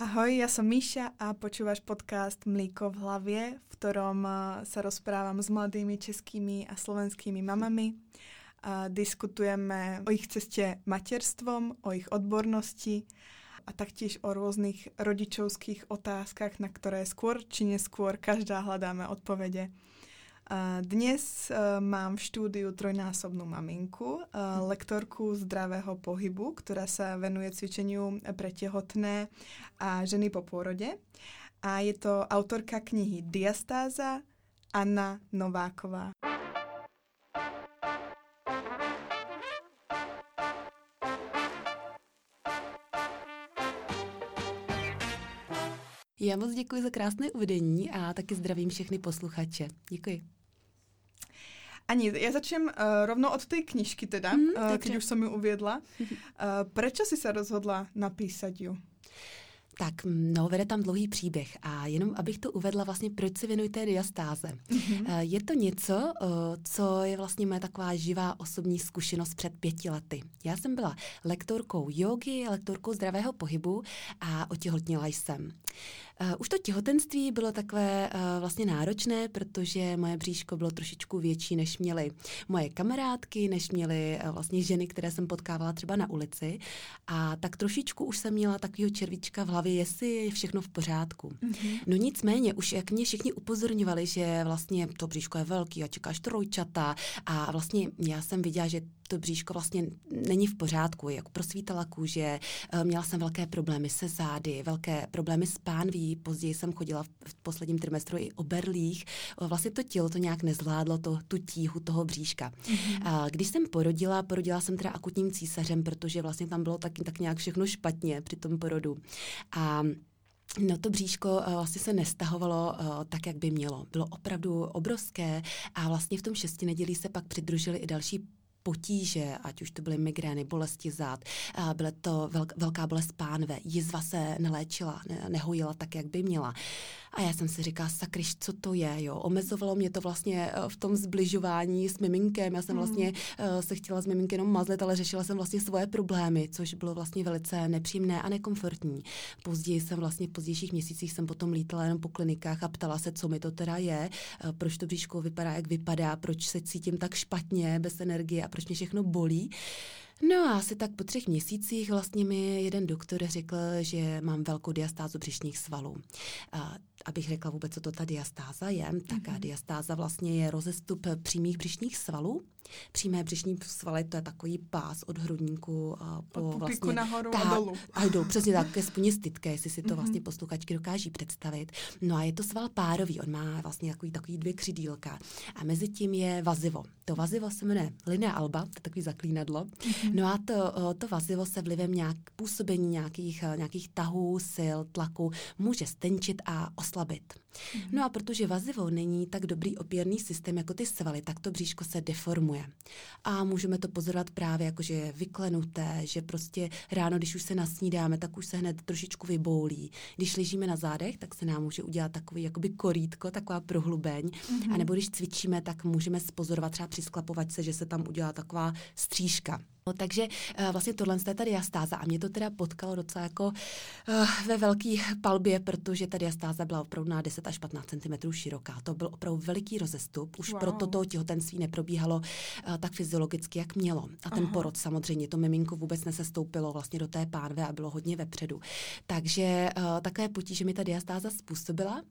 Ahoj, ja som Míša a počúvaš podcast Mlíko v hlavě, v ktorom eh, sa rozprávam s mladými českými a slovenskými mamami. A diskutujeme o ich ceste materstvom, o ich odbornosti a taktiež o rôznych rodičovských otázkach, na ktoré skôr či neskôr každá hľadáme odpovede. Dnes e, mám v štúdiu trojnásobnú maminku, e, lektorku zdravého pohybu, ktorá sa venuje cvičeniu pre tehotné a ženy po pôrode. A je to autorka knihy Diastáza Anna Nováková. Já moc děkuji za krásné uvedení a taky zdravím všechny posluchače. Děkuji. Ani, ja začnem uh, rovno od tej knižky teda, mm, uh, keď už som ju uviedla. Uh, prečo si sa rozhodla napísať ju? Tak, no, vede tam dlouhý příběh a jenom abych to uvedla vlastně, proč se věnuji té diastáze. Mm-hmm. Je to něco, co je vlastně moje taková živá osobní zkušenost před pěti lety. Já jsem byla lektorkou jogy, lektorkou zdravého pohybu a otěhotněla jsem. Uh, už to těhotenství bylo takové uh, vlastně náročné, protože moje bříško bylo trošičku větší, než měly moje kamarádky, než měly uh, vlastně ženy, které jsem potkávala třeba na ulici. A tak trošičku už jsem měla takového červíčka v hlavě, jestli je všechno v pořádku. Mm-hmm. No nicméně, už jak mě všichni upozorňovali, že vlastně to bříško je velký a čekáš trojčata a vlastně já jsem viděla, že to bříško vlastně není v pořádku, jako prosvítala kůže, měla jsem velké problémy se zády, velké problémy s pánví, později jsem chodila v posledním trimestru i o berlích. Vlastně to tělo to nějak nezvládlo, to, tu tíhu toho bříška. Mm-hmm. A když jsem porodila, porodila jsem teda akutním císařem, protože vlastně tam bylo tak, tak nějak všechno špatně při tom porodu. A No to bříško uh, vlastně se nestahovalo uh, tak, jak by mělo. Bylo opravdu obrovské a vlastně v tom šesti nedělí se pak přidružily i další potíže, ať už to byly migrény, bolesti zád, byla to velká bolest pánve, jizva se neléčila, ne, nehojila tak, jak by měla. A já jsem si říkala, sakryš, co to je, jo. Omezovalo mě to vlastně eh, v tom zbližování s miminkem. Já jsem hmm. vlastně uh, se chtěla s miminkem jenom mazlet, ale řešila jsem vlastně svoje problémy, což bylo vlastně velice nepříjemné a nekomfortní. Později jsem vlastně v pozdějších měsících jsem potom lítala jenom po klinikách a ptala se, co mi to teda je, uh, proč to bříško vypadá, jak vypadá, proč se cítím tak špatně, bez energie a proč mě všechno bolí. No a asi tak po třech měsících vlastně mi jeden doktor řekl, že mám velkou diastázu břišních svalů abych řekla vůbec, co to ta diastáza je, tak mm-hmm. diastáza vlastně je rozestup přímých břišních svalů. Přímé břišní svaly, to je takový pás od hrudníku a po od vlastně, nahoru tak, a dolů. A jdou, přesně tak, ke stytké, jestli si to mm-hmm. vlastně posluchačky dokáží představit. No a je to sval párový, on má vlastně takový, takový dvě křidílka. A mezi tím je vazivo. To vazivo se jmenuje linea alba, to je takový zaklínadlo. Mm-hmm. No a to, to vazivo se vlivem nějak působení nějakých, nějakých tahů, sil, tlaku může stenčit a oslabit. Mm-hmm. No a protože vazivo není tak dobrý opěrný systém jako ty svaly, tak to bříško se deformuje. A můžeme to pozorovat právě jako, že je vyklenuté, že prostě ráno, když už se nasnídáme, tak už se hned trošičku vyboulí. Když ležíme na zádech, tak se nám může udělat takový jakoby korítko, taková prohlubeň. Mm-hmm. A nebo když cvičíme, tak můžeme spozorovat třeba při sklapovačce, že se tam udělá taková střížka. No, takže uh, vlastně tohle je ta diastáza a mě to teda potkalo docela jako uh, ve velký palbě, protože ta diastáza byla opravdu na 10 až 15 cm široká. To byl opravdu veliký rozestup. Už wow. proto to těhotenství neprobíhalo uh, tak fyziologicky, jak mělo. A ten Aha. porod samozřejmě, to miminko vůbec nesestoupilo vlastně do té pánve a bylo hodně vepředu. Takže uh, takové potíže mi ta diastáza způsobila,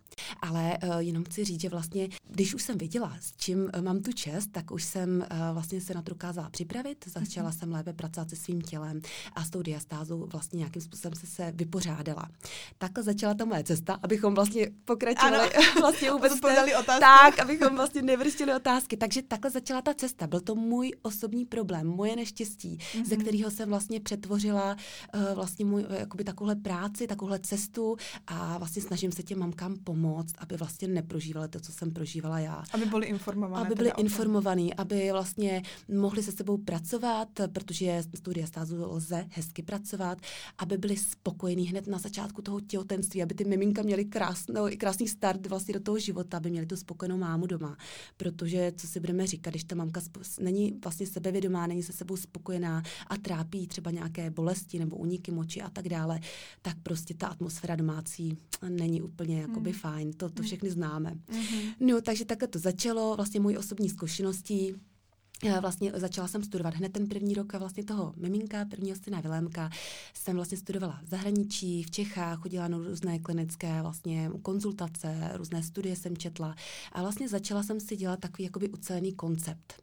ale uh, jenom chci říct, že vlastně, když už jsem viděla, s čím uh, mám tu čest, tak už jsem uh, vlastně se na to dokázala připravit. Začala mm-hmm jsem lépe pracovat se svým tělem a s tou diastázou vlastně nějakým způsobem se se vypořádala. Takhle začala ta moje cesta, abychom vlastně pokračovali vlastně vůbec otázky. Tak, abychom vlastně nevrštili otázky. Takže takhle začala ta cesta. Byl to můj osobní problém, moje neštěstí, mm-hmm. ze kterého jsem vlastně přetvořila uh, vlastně můj, jakoby takovouhle práci, takovouhle cestu a vlastně snažím se těm mamkám pomoct, aby vlastně neprožívali to, co jsem prožívala já. Aby byli informovaní. Aby byli informovaní, aby vlastně mohli se sebou pracovat, protože studia stázu lze hezky pracovat, aby byli spokojení hned na začátku toho těhotenství, aby ty miminka měly krásnou, krásný start vlastně do toho života, aby měli tu spokojenou mámu doma. Protože, co si budeme říkat, když ta mamka není vlastně sebevědomá, není se sebou spokojená a trápí třeba nějaké bolesti nebo uniky moči a tak dále, tak prostě ta atmosféra domácí není úplně jakoby hmm. fajn. To, to hmm. všechny známe. Hmm. No, takže takhle to začalo, vlastně mojí osobní zkušeností Vlastně začala jsem studovat hned ten první rok vlastně toho miminka, prvního syna Vilémka. Jsem vlastně studovala v zahraničí, v Čechách, chodila na různé klinické vlastně konzultace, různé studie jsem četla a vlastně začala jsem si dělat takový jakoby ucelený koncept.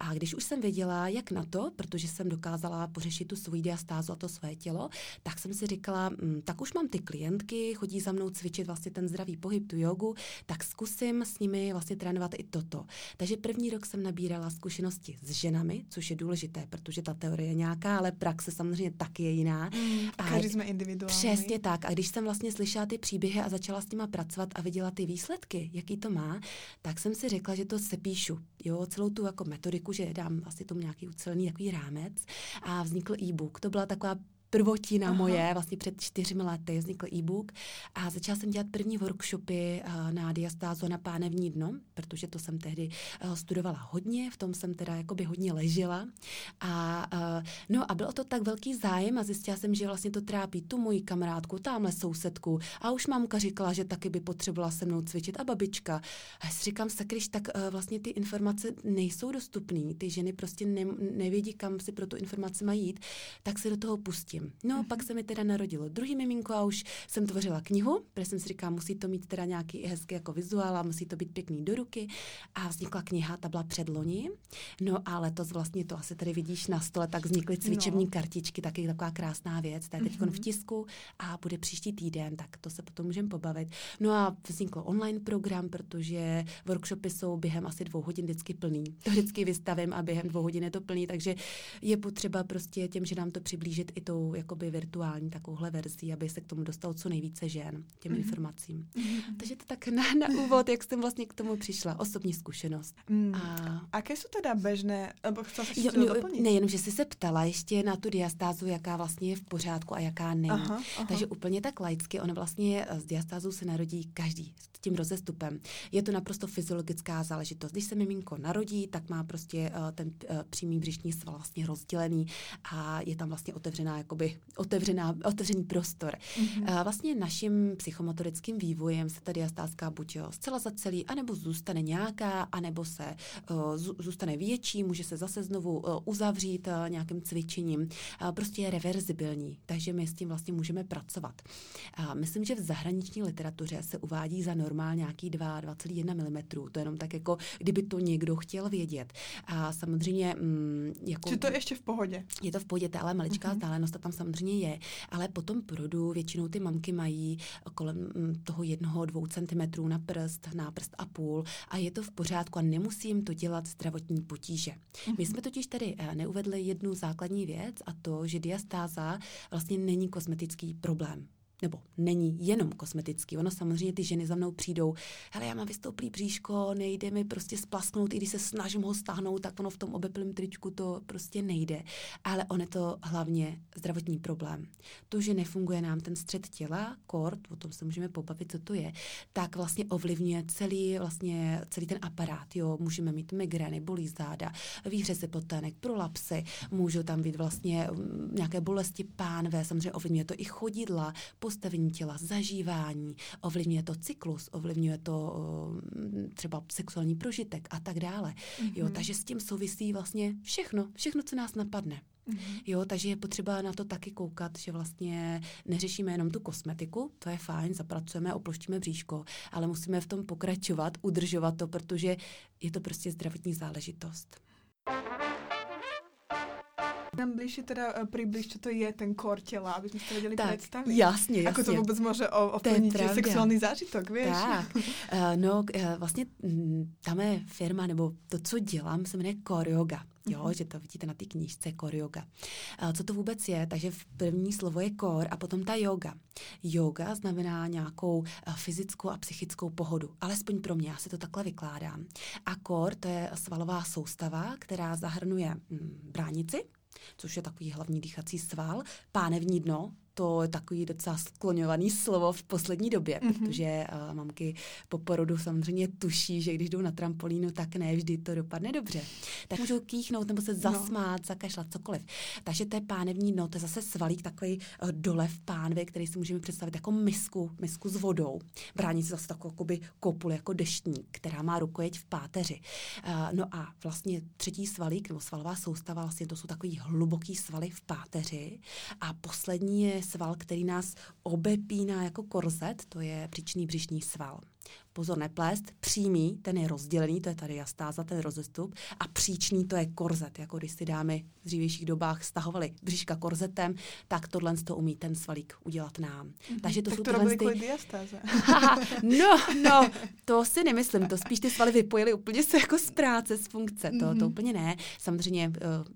A když už jsem věděla, jak na to, protože jsem dokázala pořešit tu svoji diastázu a to své tělo, tak jsem si říkala, hm, tak už mám ty klientky, chodí za mnou cvičit vlastně ten zdravý pohyb, tu jogu, tak zkusím s nimi vlastně trénovat i toto. Takže první rok jsem nabírala zkušenosti zkušenosti s ženami, což je důležité, protože ta teorie je nějaká, ale praxe samozřejmě taky je jiná. Mm, a každý jsme individuální. Přesně tak. A když jsem vlastně slyšela ty příběhy a začala s nima pracovat a viděla ty výsledky, jaký to má, tak jsem si řekla, že to sepíšu. Jo, celou tu jako metodiku, že dám asi tomu nějaký ucelený takový rámec a vznikl e-book. To byla taková prvotina Aha. moje, vlastně před čtyřmi lety vznikl e-book a začala jsem dělat první workshopy uh, na diastázu na pánevní dno, protože to jsem tehdy uh, studovala hodně, v tom jsem teda jakoby hodně ležela a uh, no a bylo to tak velký zájem a zjistila jsem, že vlastně to trápí tu moji kamarádku, tamhle sousedku a už mamka říkala, že taky by potřebovala se mnou cvičit a babička. A já si říkám, sakryš, tak vlastně ty informace nejsou dostupné, ty ženy prostě ne, nevědí, kam si pro tu informaci mají jít, tak se do toho pustím. No, mm-hmm. pak se mi teda narodilo druhý miminko a už jsem tvořila knihu, protože jsem si říkala, musí to mít teda nějaký hezký jako vizuál a musí to být pěkný do ruky. A vznikla kniha, ta byla předloni. No a letos vlastně to asi tady vidíš na stole, tak vznikly cvičební no. kartičky, taky taková krásná věc. To je teď mm-hmm. v tisku a bude příští týden, tak to se potom můžeme pobavit. No a vznikl online program, protože workshopy jsou během asi dvou hodin vždycky plný. To vždycky vystavím a během dvou hodin je to plný, takže je potřeba prostě těm, že nám to přiblížit i tou jakoby virtuální takovouhle verzí, aby se k tomu dostalo co nejvíce žen, těm mm-hmm. informacím. Mm-hmm. Takže to tak na, na úvod, jak jsem vlastně k tomu přišla, osobní zkušenost. Mm. A jaké jsou teda běžné, nebo chcela jo, jo, Ne, jenom, že jsi se ptala ještě na tu diastázu, jaká vlastně je v pořádku a jaká není. Aha, aha. Takže úplně tak laicky, ona vlastně z diastázou se narodí každý tím rozestupem. Je to naprosto fyziologická záležitost. Když se miminko narodí, tak má prostě uh, ten uh, přímý břišní sval vlastně rozdělený a je tam vlastně otevřená jakoby otevřená, otevřený prostor. Mm-hmm. Vlastně naším psychomotorickým vývojem se ta diastázka buď jo, zcela zacelí, anebo zůstane nějaká, anebo se uh, zůstane větší, může se zase znovu uh, uzavřít uh, nějakým cvičením. Uh, prostě je reverzibilní, takže my s tím vlastně můžeme pracovat. Uh, myslím, že v zahraniční literatuře se uvádí za normál nějaký 2,1 mm. To je jenom tak jako, kdyby to někdo chtěl vědět. A samozřejmě... Mm, jako, Či to je ještě v pohodě? Je to v pohodě, ale maličká vzdálenost tam samozřejmě je, ale potom porodu většinou ty mamky mají kolem mm, toho jednoho, dvou centimetrů na prst, na prst a půl a je to v pořádku a nemusí jim to dělat zdravotní potíže. My mhm. jsme totiž tady eh, neuvedli jednu základní věc a to, že diastáza vlastně není kosmetický problém nebo není jenom kosmetický. Ono samozřejmě ty ženy za mnou přijdou, hele, já mám vystouplý bříško, nejde mi prostě splasknout, i když se snažím ho stáhnout, tak ono v tom obeplém tričku to prostě nejde. Ale on je to hlavně zdravotní problém. To, že nefunguje nám ten střed těla, kord, o tom se můžeme pobavit, co to je, tak vlastně ovlivňuje celý, vlastně celý ten aparát. Jo, můžeme mít migrény, bolí záda, výřezy potének, prolapsy, můžou tam být vlastně mm, nějaké bolesti pánve, samozřejmě ovlivňuje to i chodidla, postavení těla, zažívání, ovlivňuje to cyklus, ovlivňuje to třeba sexuální prožitek a tak dále. Mm-hmm. Jo, takže s tím souvisí vlastně všechno, všechno, co nás napadne. Mm-hmm. Jo, takže je potřeba na to taky koukat, že vlastně neřešíme jenom tu kosmetiku, to je fajn, zapracujeme, oploštíme bříško, ale musíme v tom pokračovat, udržovat to, protože je to prostě zdravotní záležitost. Nám blíže teda uh, přibliž, co to je ten kor těla, aby jsme si to věděli tak, představit. Jasně, jasně. Jako to vůbec může ovlivnit sexuální zážitok, víš? Tak, uh, no uh, vlastně mm, ta mé firma, nebo to, co dělám, se jmenuje Core Yoga. Jo, mm-hmm. že to vidíte na té knížce core yoga. Uh, co to vůbec je? Takže v první slovo je core a potom ta yoga. Yoga znamená nějakou fyzickou a psychickou pohodu. Alespoň pro mě, já si to takhle vykládám. A core to je svalová soustava, která zahrnuje mm, bránici, což je takový hlavní dýchací sval, pánevní dno, to je takový docela skloňovaný slovo v poslední době, mm-hmm. protože uh, mamky po porodu samozřejmě tuší, že když jdou na trampolínu, tak ne vždy to dopadne dobře. Tak můžou kýchnout nebo se no. zasmát, no. zakašlat, cokoliv. Takže to je pánevní dno, to je zase svalík, takový uh, dole v pánvi, který si můžeme představit jako misku, misku s vodou. Brání se zase takovou jakoby kopul jako deštník, která má rukojeť v páteři. Uh, no a vlastně třetí svalík nebo svalová soustava, vlastně to jsou takový hluboký svaly v páteři. A poslední je sval, který nás obepíná jako korzet, to je příčný břišní sval. Pozor, neplést, přímý, ten je rozdělený, to je tady jastáza, ten rozestup, a příčný, to je korzet, jako když si dámy v dřívějších dobách stahovali břiška korzetem, tak tohle to umí ten svalík udělat nám. Mm-hmm. Takže to tak jsou to tyhle ty... diastáze. no, no, to si nemyslím, to spíš ty svaly vypojily úplně se jako z práce, z funkce, to, mm-hmm. to úplně ne. Samozřejmě uh,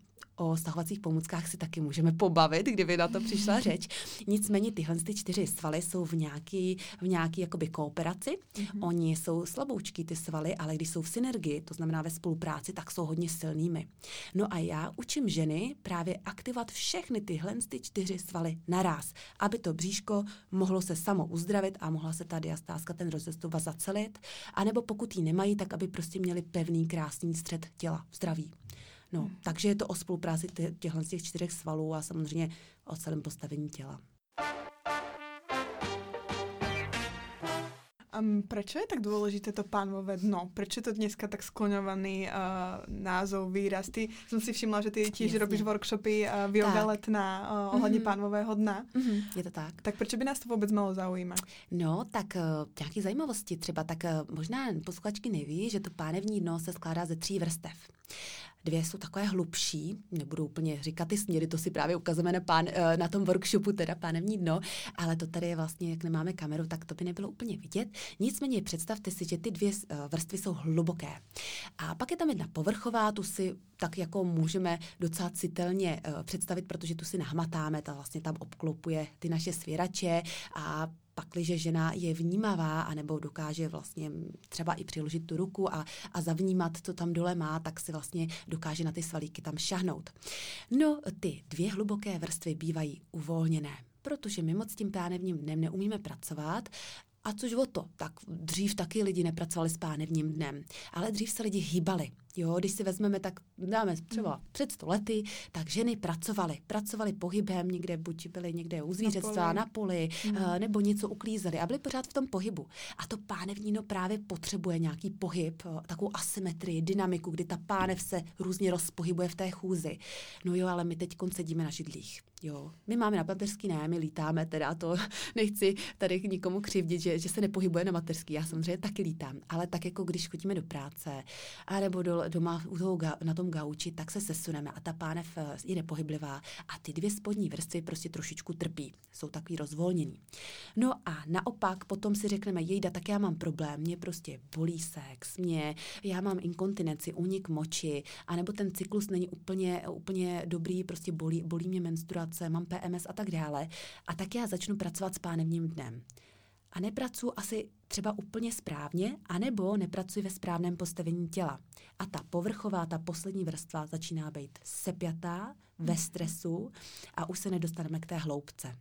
o stahovacích pomůckách si taky můžeme pobavit, kdyby na to přišla řeč. Nicméně tyhle ty čtyři svaly jsou v nějaký, v nějaký jakoby kooperaci. Mm-hmm. Oni jsou slaboučký ty svaly, ale když jsou v synergii, to znamená ve spolupráci, tak jsou hodně silnými. No a já učím ženy právě aktivovat všechny tyhle ty čtyři svaly naraz, aby to bříško mohlo se samo uzdravit a mohla se ta diastázka, ten rozestup zacelit, anebo pokud ji nemají, tak aby prostě měli pevný, krásný střed těla, zdraví. No, hmm. takže je to o spolupráci těchto těch čtyřech svalů a samozřejmě o celém postavení těla. Um, prečo je tak dôležité to pánové dno? Prečo je to dneska tak skloňovaný uh, názov, výraz? Ty, som si všimla, že ty tiež Jasne. robíš workshopy uh, v yoga letná uh, ohledně mm-hmm. pánového dna. Mm-hmm, je to tak. Tak proč by nás to vůbec malo zaujímat? No, tak uh, nějaké zajímavosti třeba, tak uh, možná posluchačky neví, že to pánevní dno se skládá ze tří vrstev. Dvě jsou takové hlubší, nebudu úplně říkat ty směry, to si právě ukazujeme na, pán, eh, na tom workshopu, teda pánevní dno, ale to tady je vlastně, jak nemáme kameru, tak to by nebylo úplně vidět. Nicméně představte si, že ty dvě eh, vrstvy jsou hluboké. A pak je tam jedna povrchová, tu si tak jako můžeme docela citelně uh, představit, protože tu si nahmatáme, ta vlastně tam obklopuje ty naše svěrače a pakliže žena je vnímavá, anebo dokáže vlastně třeba i přiložit tu ruku a, a zavnímat, co tam dole má, tak si vlastně dokáže na ty svalíky tam šahnout. No, ty dvě hluboké vrstvy bývají uvolněné protože my moc tím pánevním dnem neumíme pracovat a což o to, tak dřív taky lidi nepracovali s pánevním dnem, ale dřív se lidi hýbali. Jo, když si vezmeme, tak dáme třeba mm. před sto lety, tak ženy pracovaly. Pracovaly pohybem, někde buď byly někde u zvířectva, na poli, na poli mm. nebo něco uklízeli a byly pořád v tom pohybu. A to pánevníno právě potřebuje nějaký pohyb, eh, takovou asymetrii, dynamiku, kdy ta pánev se různě rozpohybuje v té chůzi. No jo, ale my teď sedíme na židlích. Jo, my máme na mateřský, ne, my lítáme, teda to nechci tady nikomu křivdit, že, že se nepohybuje na mateřský, já samozřejmě taky lítám, ale tak jako když chodíme do práce, anebo do, doma u toho, na tom gauči, tak se sesuneme a ta pánev eh, je nepohyblivá a ty dvě spodní vrstvy prostě trošičku trpí, jsou takový rozvolnění. No a naopak potom si řekneme, jejda, tak já mám problém, mě prostě bolí sex, mě, já mám inkontinenci, únik moči, anebo ten cyklus není úplně, úplně dobrý, prostě bolí, bolí mě menstruace, mám PMS a tak dále. A tak já začnu pracovat s pánevním dnem a nepracuji asi třeba úplně správně, anebo nepracuji ve správném postavení těla. A ta povrchová, ta poslední vrstva začíná být sepjatá, ve stresu a už se nedostaneme k té hloubce.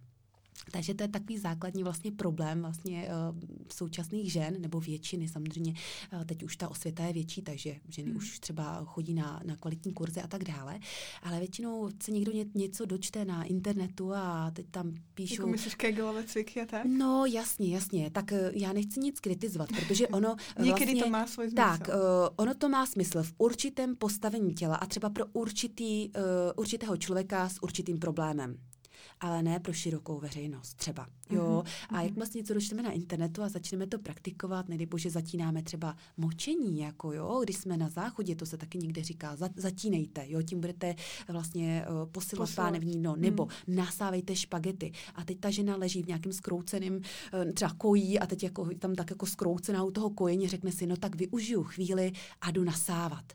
Takže to je takový základní vlastně problém vlastně uh, současných žen, nebo většiny samozřejmě. Uh, teď už ta osvěta je větší, takže ženy hmm. už třeba chodí na, na kvalitní kurzy a tak dále. Ale většinou se někdo ně, něco dočte na internetu a teď tam píšou... Jako myslíš kegelové cviky a tak? No jasně, jasně. Tak uh, já nechci nic kritizovat, protože ono Někdy vlastně, to má svůj smysl. Tak, uh, ono to má smysl v určitém postavení těla a třeba pro určitý, uh, určitého člověka s určitým problémem ale ne pro širokou veřejnost třeba. Jo? Mm-hmm. A jak vlastně něco dočteme na internetu a začneme to praktikovat, nedej bože zatínáme třeba močení, jako jo, když jsme na záchodě, to se taky někde říká, zatínejte, jo, tím budete vlastně uh, posilovat pánevní no, nebo mm. nasávejte špagety. A teď ta žena leží v nějakém skrouceném uh, třeba kojí a teď jako, tam tak jako skroucená u toho kojení řekne si, no tak využiju chvíli a jdu nasávat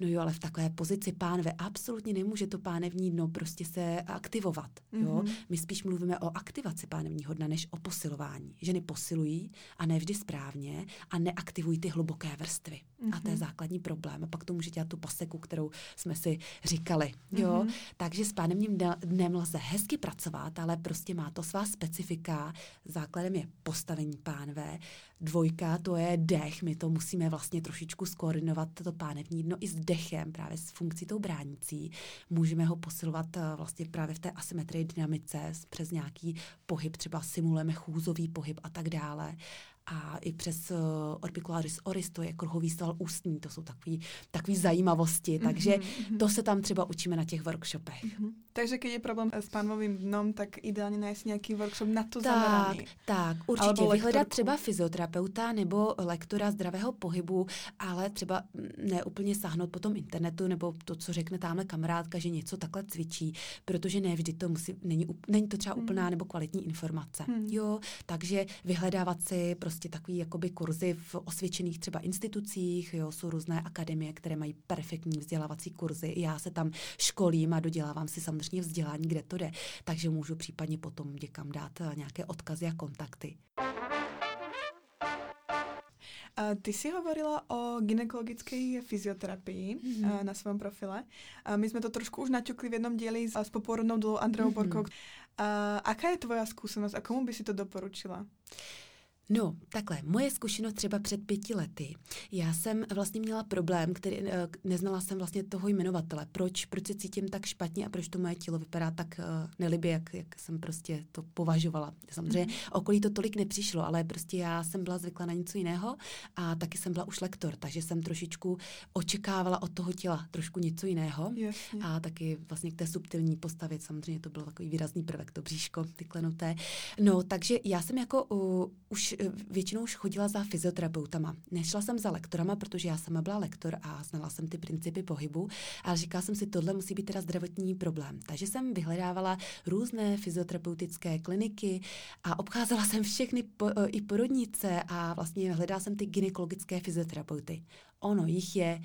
No jo, ale v takové pozici pánve absolutně nemůže to pánevní dno prostě se aktivovat. Jo? Mm-hmm. My spíš mluvíme o aktivaci pánevního dna, než o posilování. Ženy posilují a ne vždy správně a neaktivují ty hluboké vrstvy. Mm-hmm. A to je mhm. základní problém. A pak to může dělat tu paseku, kterou jsme si říkali. Jo? Mm-hmm. Takže s pánevním dnem lze hezky pracovat, ale prostě má to svá specifika. Základem je postavení pánve, Dvojka, to je dech, my to musíme vlastně trošičku skoordinovat, to pánevní dno i s dechem, právě s funkcí tou bránící. Můžeme ho posilovat eh, vlastně právě v té asymetrii dynamice přes nějaký pohyb, třeba simulujeme chůzový pohyb a tak dále a i přes uh, orbicularis oris, to je kruhový sval ústní, to jsou takové zajímavosti, mm-hmm, takže mm-hmm. to se tam třeba učíme na těch workshopech. Mm-hmm. Takže když je problém s pánovým dnom, tak ideálně najít nějaký workshop na to tak, zameraný. Tak, určitě vyhledat třeba fyzioterapeuta nebo lektora zdravého pohybu, ale třeba ne úplně sáhnout po tom internetu nebo to, co řekne tamhle kamarádka, že něco takhle cvičí, protože ne vždy to musí, není, není to třeba hmm. úplná nebo kvalitní informace. Hmm. Jo, takže vyhledávat si prostě takový jakoby kurzy v osvědčených třeba institucích, jo, jsou různé akademie, které mají perfektní vzdělávací kurzy. Já se tam školím a dodělávám si samozřejmě vzdělání, kde to jde, takže můžu případně potom někam dát eh, nějaké odkazy a kontakty. Ty si hovorila o gynekologické fyzioterapii mm-hmm. na svém profile. My jsme to trošku už naťukli v jednom díle s poporodnou dolou Andreou mm-hmm. Borkou. Aká je tvoja zkušenost a komu by si to doporučila? No, takhle, moje zkušenost třeba před pěti lety. Já jsem vlastně měla problém, který eh, neznala jsem vlastně toho jmenovatele. Proč, proč se cítím tak špatně a proč to moje tělo vypadá tak uh, nelibě, jak, jak jsem prostě to považovala. Samozřejmě mm-hmm. okolí to tolik nepřišlo, ale prostě já jsem byla zvykla na něco jiného a taky jsem byla už lektor, takže jsem trošičku očekávala od toho těla trošku něco jiného. Jasně. A taky vlastně k té subtilní postavě, samozřejmě to byl takový výrazný prvek, to bříško, ty klenuté. No, takže já jsem jako uh, už většinou už chodila za fyzioterapeutama. Nešla jsem za lektorama, protože já sama byla lektor a znala jsem ty principy pohybu, ale říkala jsem si, tohle musí být teda zdravotní problém. Takže jsem vyhledávala různé fyzioterapeutické kliniky a obcházela jsem všechny po, i porodnice a vlastně hledala jsem ty gynekologické fyzioterapeuty. Ono jich je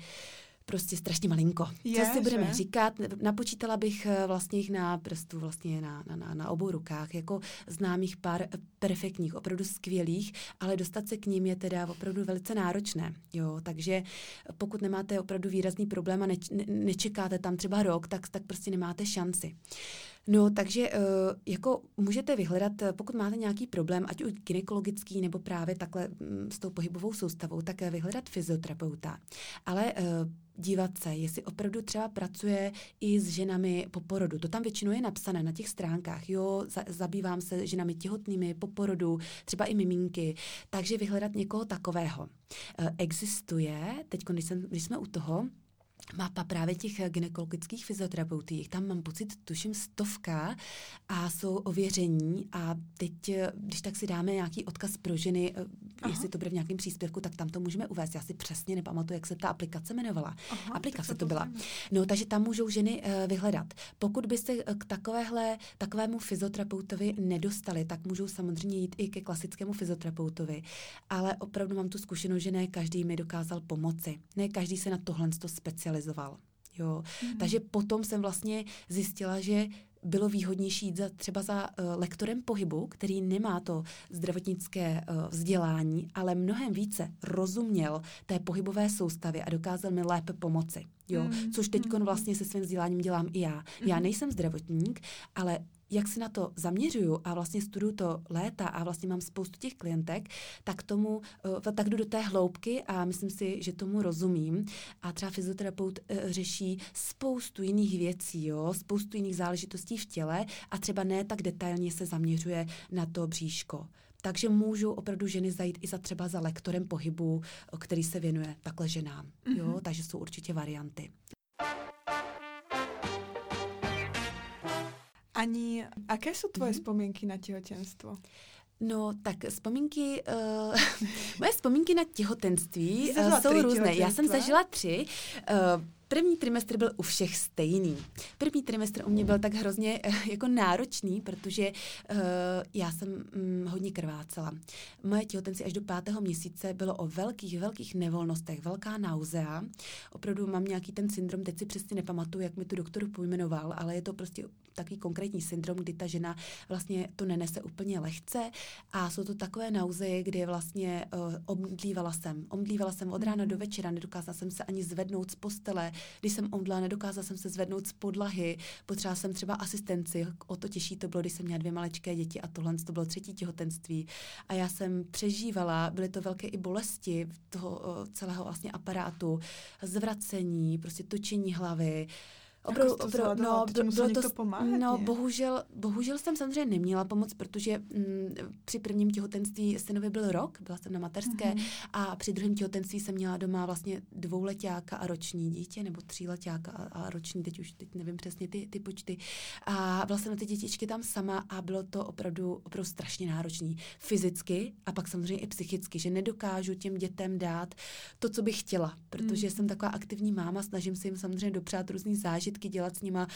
prostě strašně malinko. Je, Co si budeme že? říkat? Napočítala bych eh, vlastně jich na prstu, vlastně na, na, na, na obou rukách, jako známých pár perfektních, opravdu skvělých, ale dostat se k ním je teda opravdu velice náročné. Jo, takže pokud nemáte opravdu výrazný problém a neč, ne, nečekáte tam třeba rok, tak, tak prostě nemáte šanci. No, takže uh, jako můžete vyhledat, eh, pokud máte nějaký problém, ať už gynekologický nebo právě takhle um, s tou pohybovou soustavou, tak uh, vyhledat fyzioterapeuta. Ale dívat se, jestli opravdu třeba pracuje i s ženami po porodu. To tam většinou je napsané na těch stránkách. Jo, za, zabývám se ženami těhotnými po porodu, třeba i miminky. Takže vyhledat někoho takového. Existuje, teď když, jsem, když jsme u toho, mapa právě těch eh, gynekologických fyzioterapeutů. Jich tam mám pocit, tuším, stovka a jsou ověření a teď, eh, když tak si dáme nějaký odkaz pro ženy, eh, Aha. jestli to bude v nějakém příspěvku, tak tam to můžeme uvést. Já si přesně nepamatuju, jak se ta aplikace jmenovala. Aha, aplikace to byla. No, takže tam můžou ženy uh, vyhledat. Pokud byste k takovéhle, takovému fyzioterapeutovi nedostali, tak můžou samozřejmě jít i ke klasickému fyzioterapeutovi. Ale opravdu mám tu zkušenost, že ne každý mi dokázal pomoci. Ne každý se na tohle specializuje specializoval. Jo. Mm. Takže potom jsem vlastně zjistila, že bylo výhodnější jít za, třeba za uh, lektorem pohybu, který nemá to zdravotnické uh, vzdělání, ale mnohem více rozuměl té pohybové soustavě a dokázal mi lépe pomoci. Jo, mm. což teď mm. vlastně se svým vzděláním dělám i já. Mm. Já nejsem zdravotník, ale jak si na to zaměřuju a vlastně studuju to léta a vlastně mám spoustu těch klientek, tak tomu, eh, tak jdu do té hloubky a myslím si, že tomu rozumím. A třeba fyzioterapeut eh, řeší spoustu jiných věcí, jo, spoustu jiných záležitostí v těle a třeba ne tak detailně se zaměřuje na to bříško. Takže můžu opravdu ženy zajít i za třeba za lektorem pohybu, který se věnuje takhle ženám. Mm-hmm. Jo? Mhm. Takže jsou určitě varianty. Ani, aké jsou tvoje mm-hmm. vzpomínky na těhotenstvo? No, tak vzpomínky, uh, moje vzpomínky na těhotenství uh, jsou různé. Já jsem zažila tři. Uh, První trimestr byl u všech stejný. První trimestr u mě byl tak hrozně uh, jako náročný, protože uh, já jsem um, hodně krvácela. Moje těhotenství až do pátého měsíce bylo o velkých, velkých nevolnostech, velká nauzea. Opravdu mám nějaký ten syndrom, teď si přesně nepamatuju, jak mi to doktor pojmenoval, ale je to prostě takový konkrétní syndrom, kdy ta žena vlastně to nenese úplně lehce a jsou to takové nauzeje, kdy vlastně uh, omdlívala jsem. Omdlívala jsem od rána do mhm. večera, nedokázala jsem se ani zvednout z postele. Když jsem omdla, nedokázala jsem se zvednout z podlahy. Potřebovala jsem třeba asistenci. O to těžší to bylo, když jsem měla dvě maličké děti a tohle to bylo třetí těhotenství. A já jsem přežívala, byly to velké i bolesti toho uh, celého vlastně aparátu, zvracení, prostě točení hlavy. Opravdu, opravdu, no, bylo, bylo to, pomáhat, no, bohužel, bohužel jsem samozřejmě neměla pomoc, protože m, mm, při prvním těhotenství synovi byl rok, byla jsem na mateřské mm-hmm. a při druhém těhotenství jsem měla doma vlastně dvouletáka a roční dítě, nebo tříletáka a, a roční, teď už teď nevím přesně ty, ty počty. A byla jsem na ty dětičky tam sama a bylo to opravdu, opravdu strašně náročné. Fyzicky a pak samozřejmě i psychicky, že nedokážu těm dětem dát to, co bych chtěla, protože mm. jsem taková aktivní máma, snažím se jim samozřejmě dopřát různý zážitky, zážitky, dělat s nima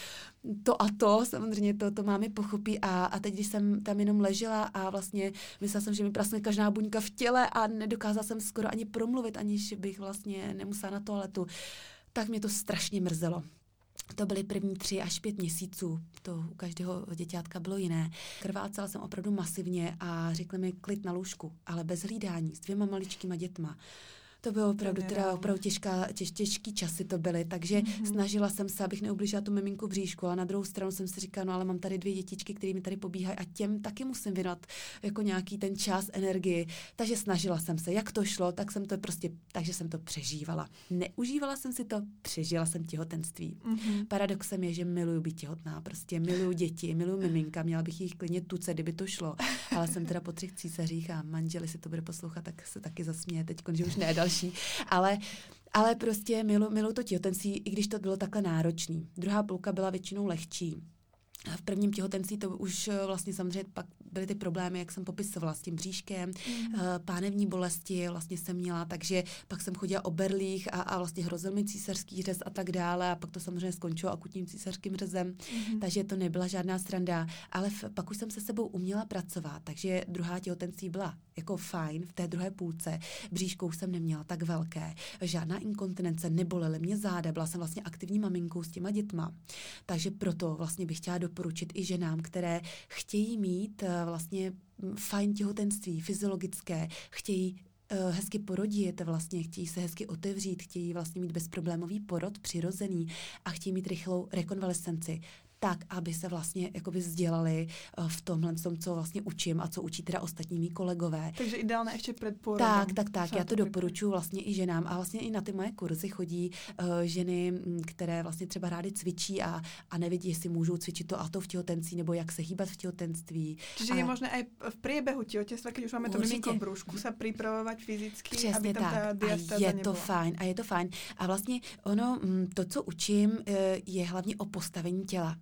to a to, samozřejmě to, to mámy pochopí a, a teď, když jsem tam jenom ležela a vlastně myslela jsem, že mi prasne každá buňka v těle a nedokázala jsem skoro ani promluvit, aniž bych vlastně nemusela na toaletu, tak mě to strašně mrzelo. To byly první tři až pět měsíců. To u každého děťátka bylo jiné. Krvácela jsem opravdu masivně a řekli mi klid na lůžku, ale bez hlídání, s dvěma maličkýma dětma. To bylo opravdu, teda opravdu těžká, těž, těžký časy to byly, takže mm-hmm. snažila jsem se, abych neublížila tu miminku bříšku, ale na druhou stranu jsem si říkala, no ale mám tady dvě dětičky, které mi tady pobíhají a těm taky musím věnovat jako nějaký ten čas, energii. Takže snažila jsem se, jak to šlo, tak jsem to prostě, takže jsem to přežívala. Neužívala jsem si to, přežila jsem těhotenství. Mm-hmm. Paradoxem je, že miluju být těhotná, prostě miluju děti, miluju miminka, měla bych jich klidně tuce, kdyby to šlo, ale jsem teda po třech císařích a manželi si to bude poslouchat, tak se taky zasměje teď, že už ne další, ale ale prostě milu, milu to těhotenství, i když to bylo takhle náročný. Druhá půlka byla většinou lehčí. V prvním těhotenství to už eh, vlastně samozřejmě pak byly ty problémy, jak jsem popisovala s tím bříškem, mm. pánevní bolesti vlastně jsem měla, takže pak jsem chodila o berlích a, a vlastně hrozil mi císařský řez a tak dále a pak to samozřejmě skončilo akutním císařským řezem, mm. takže to nebyla žádná sranda, ale v, pak už jsem se sebou uměla pracovat, takže druhá těhotenství byla jako fajn v té druhé půlce. Bříškou jsem neměla tak velké, žádná inkontinence, nebolely mě záda, byla jsem vlastně aktivní maminkou s těma dětma. Takže proto vlastně bych chtěla doporučit i ženám, které chtějí mít eh, vlastně mm, fajn těhotenství, fyziologické, chtějí uh, hezky porodit, vlastně chtějí se hezky otevřít, chtějí vlastně mít bezproblémový porod přirozený a chtějí mít rychlou rekonvalescenci tak, aby se vlastně jakoby vzdělali uh, v tomhle tom, co vlastně učím a co učí teda ostatní mý kolegové. Takže ideálně ještě před porodem. Tak, tak, tak. Já to doporučuji vlastně i ženám a vlastně i na ty moje kurzy chodí uh, ženy, které vlastně třeba rády cvičí a, a nevidí, jestli můžou cvičit to a to v těhotenství nebo jak se hýbat v těhotenství. Čiže a... je možné i v průběhu těhotenství, když už máme to miminko v brůžku, se připravovat fyzicky, Přesně aby tam tak. ta a je to fajn, a je to fajn. A vlastně ono, to, co učím, eh, je hlavně o postavení těla.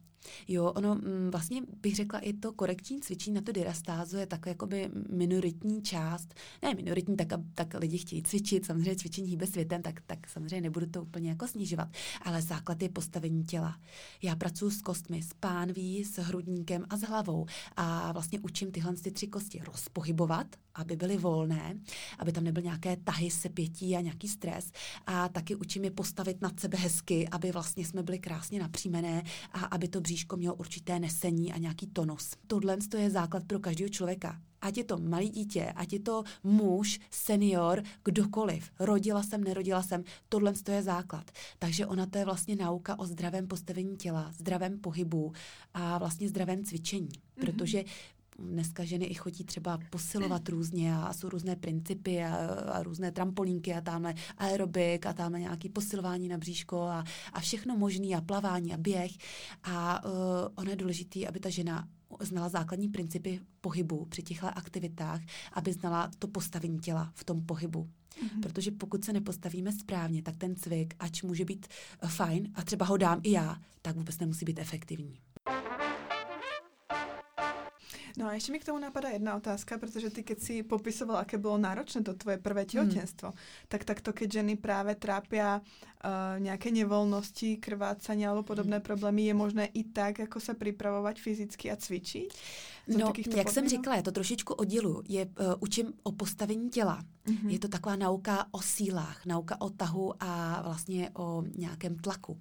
Jo, ono mm, vlastně bych řekla i to korekční cvičení na to dirastázu je takové jakoby minoritní část. Ne minoritní, tak, tak lidi chtějí cvičit, samozřejmě cvičení hýbe světem, tak, tak samozřejmě nebudu to úplně jako snižovat. Ale základ je postavení těla. Já pracuji s kostmi, s pánví, s hrudníkem a s hlavou a vlastně učím tyhle ty tři kosti rozpohybovat, aby byly volné, aby tam nebyl nějaké tahy, sepětí a nějaký stres. A taky učím je postavit nad sebe hezky, aby vlastně jsme byli krásně napřímené a aby to bříško mělo určité nesení a nějaký tonus. Tohle je základ pro každého člověka. Ať je to malý dítě, ať je to muž, senior, kdokoliv. Rodila jsem, nerodila jsem, tohle je základ. Takže ona to je vlastně nauka o zdravém postavení těla, zdravém pohybu a vlastně zdravém cvičení. Mm-hmm. Protože dneska ženy i chodí třeba posilovat různě a jsou různé principy a, a různé trampolínky a tamhle aerobik a tamhle nějaký posilování na bříško a, a všechno možný a plavání a běh. A uh, ono je důležité, aby ta žena znala základní principy pohybu při těchto aktivitách, aby znala to postavení těla v tom pohybu. Mm-hmm. Protože pokud se nepostavíme správně, tak ten cvik, ač může být fajn a třeba ho dám i já, tak vůbec nemusí být efektivní. No a ještě mi k tomu napadá jedna otázka, protože ty, keď si popisoval, aké bylo náročné to tvoje prvé těhotenstvo, hmm. tak takto, keď ženy právě trápia uh, nějaké nevolnosti, krvácání alebo podobné hmm. problémy, je možné i tak, jako se připravovat fyzicky a cvičit? No, jak podmínok? jsem říkala, já to trošičku oddělu. Je, uh, učím o postavení těla. Mm-hmm. Je to taková nauka o sílách, nauka o tahu a vlastně o nějakém tlaku.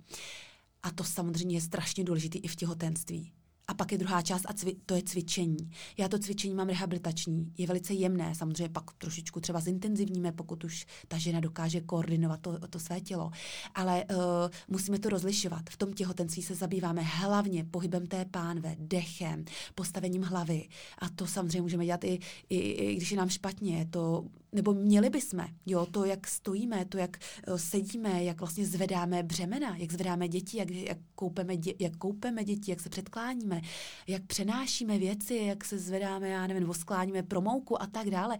A to samozřejmě je strašně důležité i v těhotenství. A pak je druhá část a cvi, to je cvičení. Já to cvičení mám rehabilitační, je velice jemné, samozřejmě pak trošičku třeba zintenzivníme, pokud už ta žena dokáže koordinovat to, to své tělo. Ale uh, musíme to rozlišovat. V tom těhotenství se zabýváme hlavně pohybem té pánve, dechem, postavením hlavy. A to samozřejmě můžeme dělat i, i, i když je nám špatně. To nebo měli bychom, jo, to, jak stojíme, to, jak uh, sedíme, jak vlastně zvedáme břemena, jak zvedáme děti, jak, jak, koupeme, dě, jak koupeme děti, jak se předkláníme, jak přenášíme věci, jak se zvedáme, já nevím, nebo skláníme promouku a tak dále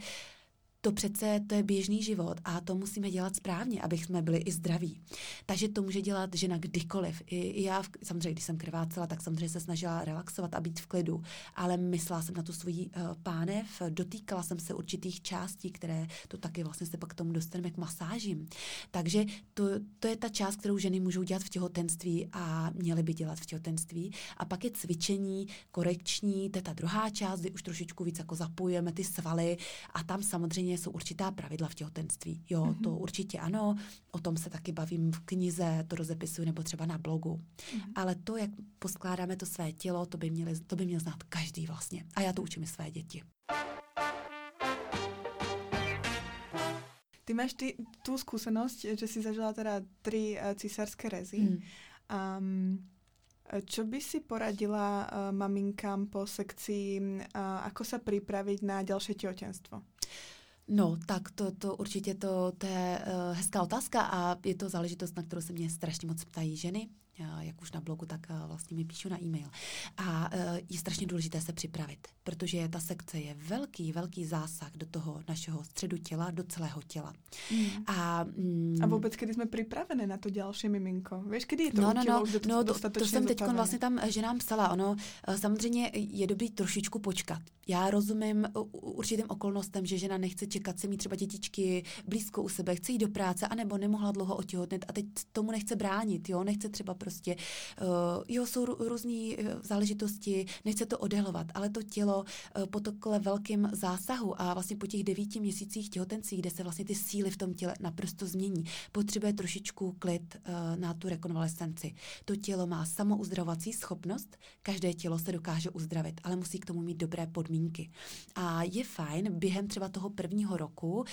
to přece to je běžný život a to musíme dělat správně, abych jsme byli i zdraví. Takže to může dělat žena kdykoliv. I, i já, samozřejmě, když jsem krvácela, tak samozřejmě se snažila relaxovat a být v klidu, ale myslela jsem na tu svoji uh, pánev, dotýkala jsem se určitých částí, které to taky vlastně se pak k tomu dostaneme k masážím. Takže to, to je ta část, kterou ženy můžou dělat v těhotenství a měly by dělat v těhotenství. A pak je cvičení korekční, to je ta druhá část, kdy už trošičku víc jako zapojujeme ty svaly a tam samozřejmě jsou určitá pravidla v těhotenství. Jo, mm-hmm. to určitě ano, o tom se taky bavím v knize, to rozepisuju nebo třeba na blogu. Mm-hmm. Ale to, jak poskládáme to své tělo, to by, měli, to by měl znát každý vlastně. A já to učím i své děti. Ty máš ty, tu zkušenost, že jsi zažila teda tři uh, císařské rezy. Mm. Um, čo by si poradila uh, maminkám po sekci, uh, ako sa pripraviť na ďalšie tehotenstvo? No, tak to, to určitě to, to je uh, hezká otázka a je to záležitost, na kterou se mě strašně moc ptají ženy jak už na blogu, tak eh, vlastně mi píšu na e-mail. A eh, je strašně důležité se připravit, protože ta sekce je velký, velký zásah do toho našeho středu těla, do celého těla. Mm. A, mm, a vůbec, kdy jsme připraveni na to další miminko? Víš, kdy je to no, no, no, no, to, to jsem teď vlastně tam ženám psala. Ono samozřejmě je dobrý trošičku počkat. Já rozumím určitým okolnostem, že žena nechce čekat se mít třeba dětičky blízko u sebe, chce jít do práce, anebo nemohla dlouho otěhotnet a teď tomu nechce bránit, jo, nechce třeba prostě, uh, jo, jsou různé uh, záležitosti, nechce to odehlovat, ale to tělo uh, po takhle velkým zásahu a vlastně po těch devíti měsících těhotenství, kde se vlastně ty síly v tom těle naprosto změní, potřebuje trošičku klid na tu rekonvalescenci. To tělo má samouzdravovací schopnost, každé tělo se dokáže uzdravit, ale musí k tomu mít dobré podmínky. A je fajn během třeba toho prvního roku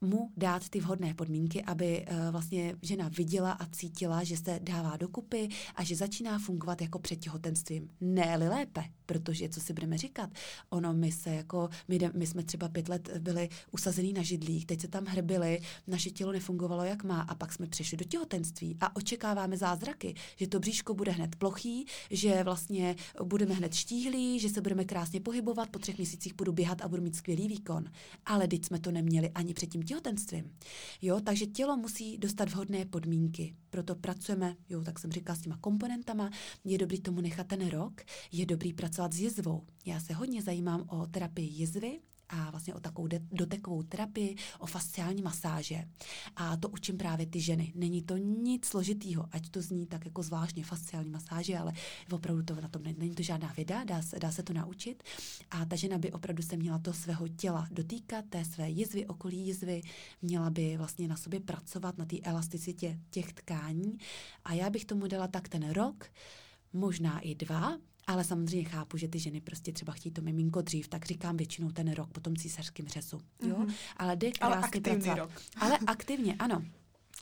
mu dát ty vhodné podmínky, aby uh, vlastně žena viděla a cítila, že se dává dokupy a že začíná fungovat jako před těhotenstvím. Ne-li lépe, protože co si budeme říkat, ono my se jako, my, my jsme třeba pět let byli usazený na židlích, teď se tam hrbili, naše tělo nefungovalo jak má a pak jsme přešli do těhotenství a očekáváme zázraky, že to bříško bude hned plochý, že vlastně budeme hned štíhlí, že se budeme krásně pohybovat, po třech měsících budu běhat a budu mít skvělý výkon. Ale teď jsme to neměli ani před tím těhotenstvím. Jo, takže tělo musí dostat vhodné podmínky. Proto pracujeme, jo, tak jsem říkala, s těma komponentama. Je dobrý tomu nechat ten rok, je dobrý pracovat s jizvou. Já se hodně zajímám o terapii jizvy, a vlastně o takovou dotekovou terapii, o fasciální masáže. A to učím právě ty ženy. Není to nic složitýho, ať to zní tak jako zvláštně fasciální masáže, ale opravdu to na tom není, není to žádná věda, dá se, dá se to naučit. A ta žena by opravdu se měla to svého těla dotýkat, té své jizvy, okolí jizvy, měla by vlastně na sobě pracovat, na té elasticitě těch tkání. A já bych tomu dala tak ten rok, možná i dva, ale samozřejmě chápu, že ty ženy prostě třeba chtějí to miminko dřív, tak říkám většinou ten rok po tom císařském řezu. Jo? Mm-hmm. Ale jde krásně pracovat. Rok. Ale aktivně, ano.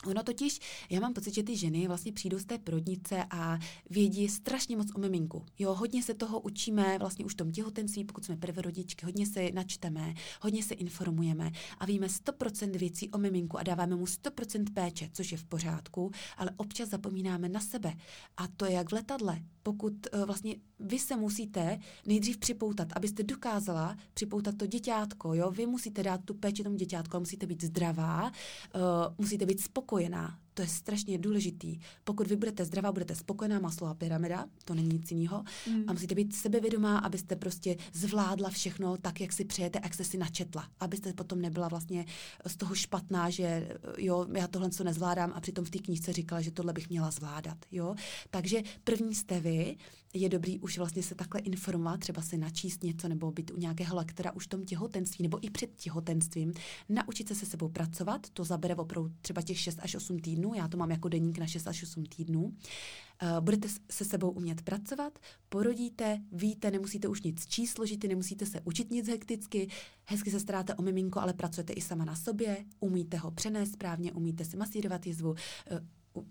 Ono totiž, já mám pocit, že ty ženy vlastně přijdou z té porodnice a vědí strašně moc o miminku. Jo, hodně se toho učíme vlastně už v tom těhotenství, pokud jsme prvorodičky, hodně se načteme, hodně se informujeme a víme 100% věcí o miminku a dáváme mu 100% péče, což je v pořádku, ale občas zapomínáme na sebe. A to je jak v letadle. Pokud uh, vlastně vy se musíte nejdřív připoutat, abyste dokázala připoutat to děťátko, jo, vy musíte dát tu péči tomu děťátku, musíte být zdravá, uh, musíte být spokojená spokojená. To je strašně důležitý. Pokud vy budete zdravá, budete spokojená, maslová pyramida, to není nic jiného. Mm. A musíte být sebevědomá, abyste prostě zvládla všechno tak, jak si přejete, jak jste si načetla. Abyste potom nebyla vlastně z toho špatná, že jo, já tohle co nezvládám a přitom v té knížce říkala, že tohle bych měla zvládat. Jo? Takže první jste vy, je dobrý už vlastně se takhle informovat, třeba si načíst něco nebo být u nějakého lektora už v tom těhotenství nebo i před těhotenstvím, naučit se se sebou pracovat, to zabere opravdu třeba těch 6 až 8 týdnů, já to mám jako deník na 6 až 8 týdnů. Uh, budete se sebou umět pracovat, porodíte, víte, nemusíte už nic číst složitý, nemusíte se učit nic hekticky, hezky se staráte o miminko, ale pracujete i sama na sobě, umíte ho přenést správně, umíte si masírovat jizvu, uh,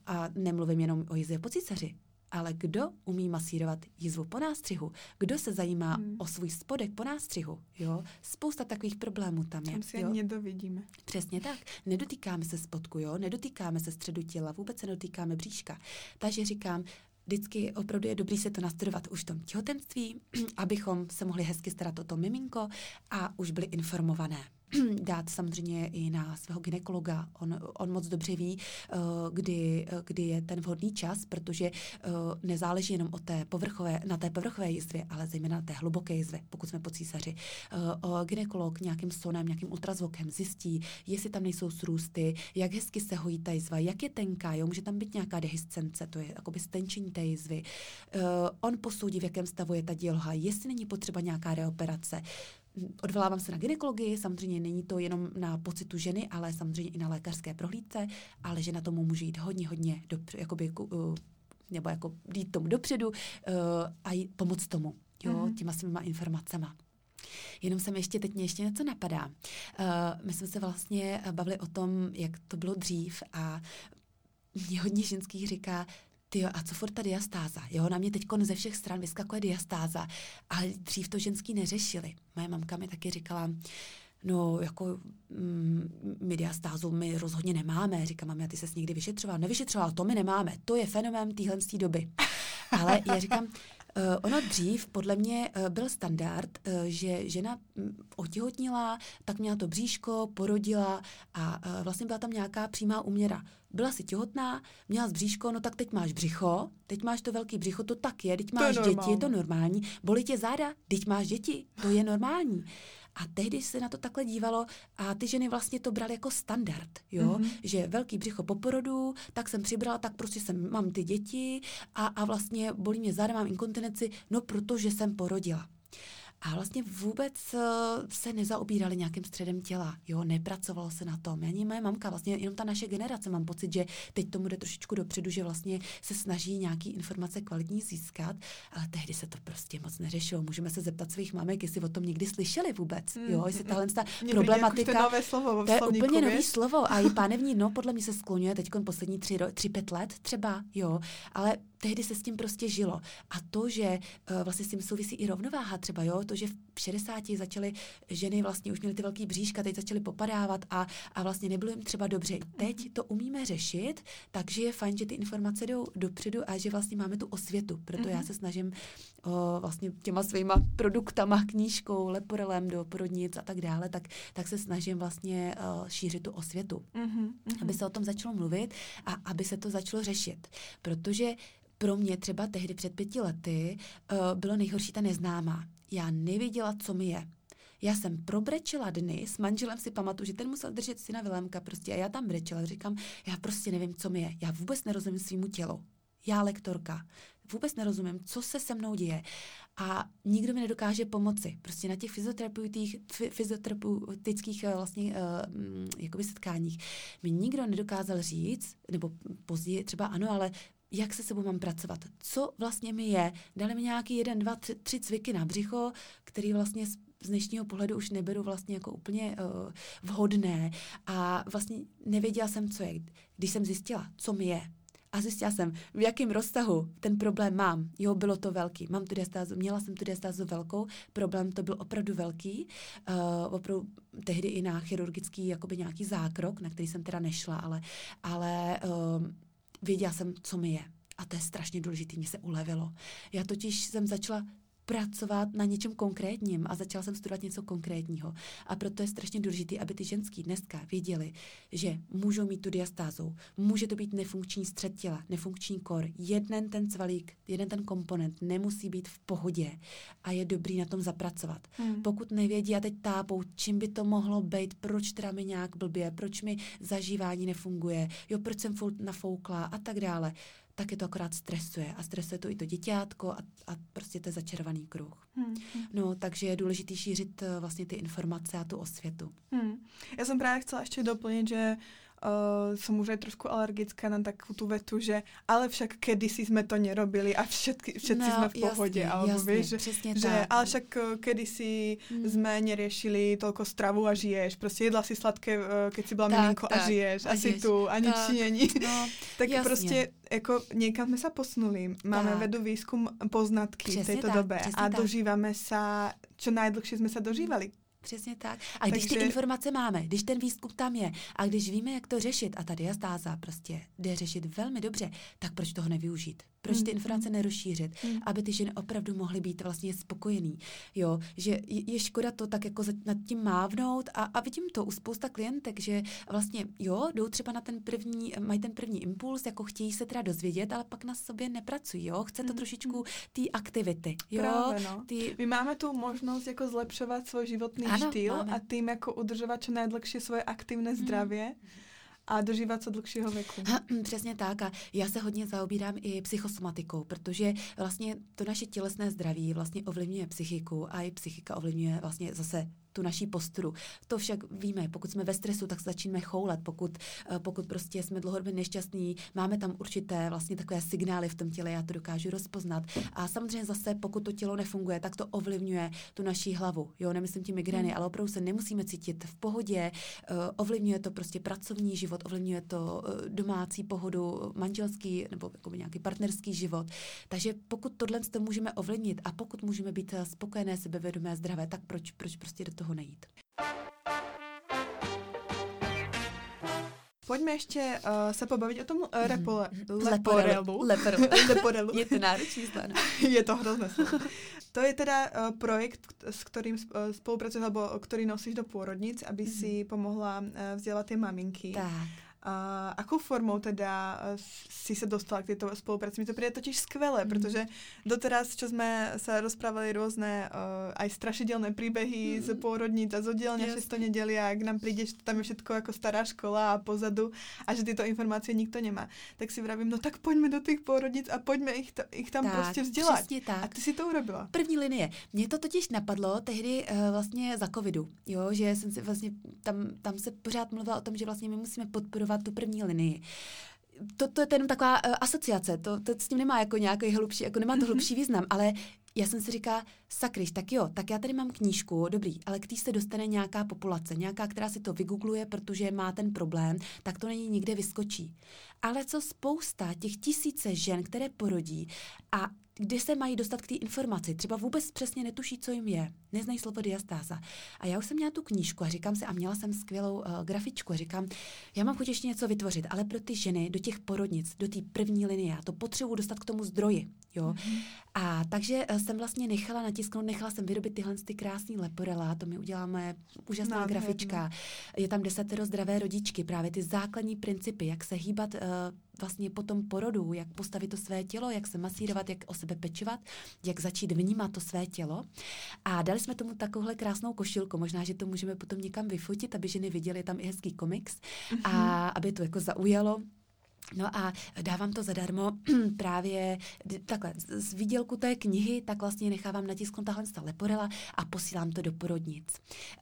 a nemluvím jenom o jizvě po císaři, ale kdo umí masírovat jizvu po nástřihu? Kdo se zajímá hmm. o svůj spodek po nástřihu? Jo? Spousta takových problémů tam je. Tam si jo? ani nedovidíme. Přesně tak. Nedotýkáme se spodku, jo? nedotýkáme se středu těla, vůbec se nedotýkáme bříška. Takže říkám, vždycky opravdu je dobrý se to nastudovat už v tom těhotenství, abychom se mohli hezky starat o to miminko a už byli informované. dát samozřejmě i na svého ginekologa. On, on moc dobře ví, eh, kdy, eh, kdy je ten vhodný čas, protože eh, nezáleží jenom o té povrchové, na té povrchové jizvě, ale zejména na té hluboké jizvě, pokud jsme po císaři. Ginekolog nějakým sonem, nějakým ultrazvukem zjistí, jestli tam nejsou srůsty, jak hezky se hojí ta jizva, jak je tenká, jo, může tam být nějaká dehiscence, to je jakoby stenčení té jizvy. On posoudí, v jakém stavu je ta děloha, jestli není potřeba nějaká reoperace odvolávám se na ginekologii, samozřejmě není to jenom na pocitu ženy, ale samozřejmě i na lékařské prohlídce, ale že na tomu může jít hodně, hodně do, jakoby, uh, nebo jako jít tomu dopředu uh, a pomoct tomu, jo, mm-hmm. těma svýma informacema. Jenom se mi ještě teď mě ještě něco napadá. Uh, my jsme se vlastně bavili o tom, jak to bylo dřív a mě hodně ženských říká, ty a co furt ta diastáza? Jo, na mě teď ze všech stran vyskakuje diastáza, ale dřív to ženský neřešili. Moje mamka mi taky říkala, no jako mm, my diastázu my rozhodně nemáme. Říkám, mami, a ty ses někdy vyšetřoval? Nevyšetřoval, to my nemáme. To je fenomén téhle doby. Ale já říkám, ono dřív podle mě uh, byl standard, uh, že žena um, otěhotnila, tak měla to bříško, porodila a uh, vlastně byla tam nějaká přímá úměra. Byla si těhotná, měla z bříško, no tak teď máš břicho, teď máš to velký břicho, to tak je, teď máš je děti, je to normální. Bolí tě záda, teď máš děti, to je normální. A tehdy se na to takhle dívalo a ty ženy vlastně to brali jako standard, jo, mm-hmm. že velký břicho po porodu, tak jsem přibrala, tak prostě jsem, mám ty děti a, a vlastně bolí mě záda, mám inkontinenci, no protože jsem porodila. A vlastně vůbec uh, se nezaobírali nějakým středem těla, jo, nepracovalo se na tom. Ani moje mamka, vlastně jenom ta naše generace, mám pocit, že teď tomu jde trošičku dopředu, že vlastně se snaží nějaký informace kvalitní získat, ale tehdy se to prostě moc neřešilo. Můžeme se zeptat svých mamek, jestli o tom někdy slyšeli vůbec, mm, jo, jestli tahle ta problematika, nové slovo to je úplně nový slovo a i pánevní, no, podle mě se skloňuje teď poslední tři, tři, pět let třeba, jo, ale tehdy se s tím prostě žilo. A to, že uh, vlastně s tím souvisí i rovnováha třeba, jo, to, že v 60 začaly ženy vlastně už měly ty velký bříška, teď začaly popadávat a, a vlastně nebylo jim třeba dobře. Teď to umíme řešit, takže je fajn, že ty informace jdou dopředu a že vlastně máme tu osvětu. Proto mm-hmm. já mhm. se snažím o, vlastně těma svýma produktama, knížkou, leporelem do porodnic a tak dále, tak, tak se snažím vlastně o, šířit tu osvětu. Mm-hmm. Aby se o tom začalo mluvit a aby se to začalo řešit. Protože pro mě třeba tehdy před pěti lety uh, bylo nejhorší ta neznámá. Já nevěděla, co mi je. Já jsem probrečela dny, s manželem si pamatuju, že ten musel držet syna Vilémka prostě a já tam brečela, říkám, já prostě nevím, co mi je. Já vůbec nerozumím svýmu tělu. Já lektorka. Vůbec nerozumím, co se se mnou děje. A nikdo mi nedokáže pomoci. Prostě na těch fyzioterapeutických eh, vlastně uh, jakoby setkáních mi nikdo nedokázal říct, nebo později třeba ano, ale jak se sebou mám pracovat, co vlastně mi je. Dali mi nějaký jeden, dva, tři, tři cviky na břicho, který vlastně z, dnešního pohledu už neberu vlastně jako úplně uh, vhodné a vlastně nevěděla jsem, co je. Když jsem zjistila, co mi je, a zjistila jsem, v jakém rozsahu ten problém mám. Jo, bylo to velký. Mám tu diastázu, měla jsem tu diastázu velkou, problém to byl opravdu velký. Uh, opravdu tehdy i na chirurgický jakoby nějaký zákrok, na který jsem teda nešla, ale, ale uh, věděla jsem, co mi je. A to je strašně důležité, mě se ulevilo. Já totiž jsem začala pracovat na něčem konkrétním a začala jsem studovat něco konkrétního. A proto je strašně důležité, aby ty ženský dneska věděli, že můžou mít tu diastázu. Může to být nefunkční střed těla, nefunkční kor. Jeden ten cvalík, jeden ten komponent nemusí být v pohodě a je dobrý na tom zapracovat. Hmm. Pokud nevědí a teď tápou, čím by to mohlo být, proč teda mi nějak blbě, proč mi zažívání nefunguje, jo, proč jsem furt nafoukla a tak dále tak je to akorát stresuje. A stresuje to i to děťátko a, a prostě to je začarovaný kruh. Hmm. No, takže je důležité šířit uh, vlastně ty informace a tu osvětu. Hmm. Já jsem právě chtěla ještě doplnit, že uh, som už aj trošku alergická na takú tú vetu, že ale však kedysi sme to nerobili a všetky, všetci no, sme v pohode. Jasný, alebo jasný, vieš, že, že ale však uh, kedysi hmm. sme neriešili toľko stravu a žiješ. Prostě jedla si sladké, uh, keď si byla tak, miminko tak, a žiješ. A, a si tu a nič není. No, tak jasně. prostě jako někam jsme se posunuli. Máme tak. vedu výzkum poznatky přesně v této tak, době a tak. dožíváme se, čo najdlhšie jsme se dožívali Přesně tak. A když Takže... ty informace máme, když ten výzkum tam je a když víme, jak to řešit, a ta diastáza prostě jde řešit velmi dobře, tak proč toho nevyužít? Proč ty mm, informace mm. nerozšířit, mm. aby ty ženy opravdu mohly být vlastně spokojený. Jo, že je, škoda to tak jako nad tím mávnout a, a vidím to u spousta klientek, že vlastně jo, jdou třeba na ten první, mají ten první impuls, jako chtějí se teda dozvědět, ale pak na sobě nepracují, jo, chce to trošičku té aktivity, jo. Právě, no. Tý... My máme tu možnost jako zlepšovat svůj životný ano, štýl máme. a tím jako udržovat čo najdlhšie svoje aktivné zdravě. Mm a dožívat co dlhšího věku. Ha, hm, přesně tak a já se hodně zaobírám i psychosomatikou, protože vlastně to naše tělesné zdraví vlastně ovlivňuje psychiku a i psychika ovlivňuje vlastně zase tu naší posturu. To však víme, pokud jsme ve stresu, tak začínáme choulet, pokud, eh, pokud prostě jsme dlouhodobě nešťastní, máme tam určité vlastně takové signály v tom těle, já to dokážu rozpoznat. A samozřejmě zase, pokud to tělo nefunguje, tak to ovlivňuje tu naší hlavu. Jo, nemyslím tím migrény, hmm. ale opravdu se nemusíme cítit v pohodě, uh, ovlivňuje to prostě pracovní život, ovlivňuje to uh, domácí pohodu, manželský nebo nějaký partnerský život. Takže pokud tohle to můžeme ovlivnit a pokud můžeme být spokojené, sebevědomé, zdravé, tak proč, proč prostě do toho toho nejít. Pojďme ještě uh, se pobavit o tom uh, repole, mm-hmm. leporelu. Leporelu. leporelu. Je to náročný slovo. je to hrozné slovo. To je teda uh, projekt, s kterým spolupracuješ, nebo který nosíš do půrodnic, aby mm-hmm. si pomohla uh, vzdělat ty maminky. Tak. Uh, akou formou teda uh, si se dostala k této spolupráci? Mi to přijde totiž skvělé, mm. protože doteraz, čo jsme se rozprávali různé uh, aj strašidelné příběhy mm. z pôrodnic a z oddělenia yes. to neděli a jak nám přijde, že tam je všetko jako stará škola a pozadu a že tyto informace nikto nemá. Tak si vravím, no tak pojďme do těch půrodnic a pojďme ich, to, ich tam tak, prostě vzdělat. tak. A ty si to urobila. První linie. Mně to totiž napadlo tehdy uh, vlastně za covidu, jo, že jsem si vlastně, tam, tam se pořád mluvila o tom, že vlastně my musíme podporovat tu první linii to, to je jenom taková uh, asociace, to, to s tím nemá jako nějaký hlubší, jako nemá to mhm. hlubší význam, ale já jsem si říká, sakryš, tak jo, tak já tady mám knížku, dobrý, ale k té se dostane nějaká populace, nějaká, která si to vygoogluje, protože má ten problém, tak to není nikde vyskočí. Ale co spousta těch tisíce žen, které porodí a kdy se mají dostat k té informaci. Třeba vůbec přesně netuší, co jim je. Neznají slovo diastáza. A já už jsem měla tu knížku a říkám si, a měla jsem skvělou uh, grafičku a říkám, já mám chuť ještě něco vytvořit, ale pro ty ženy, do těch porodnic, do té první linie, já to potřebuji dostat k tomu zdroji. Jo? Mm-hmm. A takže uh, jsem vlastně nechala natisknout, nechala jsem vyrobit tyhle ty krásný leporela, to mi udělá moje úžasná Nádherný. grafička. Je tam desatero zdravé rodičky, právě ty základní principy, jak se hýbat uh, vlastně po tom porodu, jak postavit to své tělo, jak se masírovat, jak o sebe pečovat, jak začít vnímat to své tělo. A dali jsme tomu takovouhle krásnou košilku, možná, že to můžeme potom někam vyfotit, aby ženy viděly tam i hezký komiks mm-hmm. a mhm. aby to jako zaujalo. No a dávám to zadarmo právě takhle z výdělku té knihy, tak vlastně nechávám natisknout tahle leporela a posílám to do porodnic.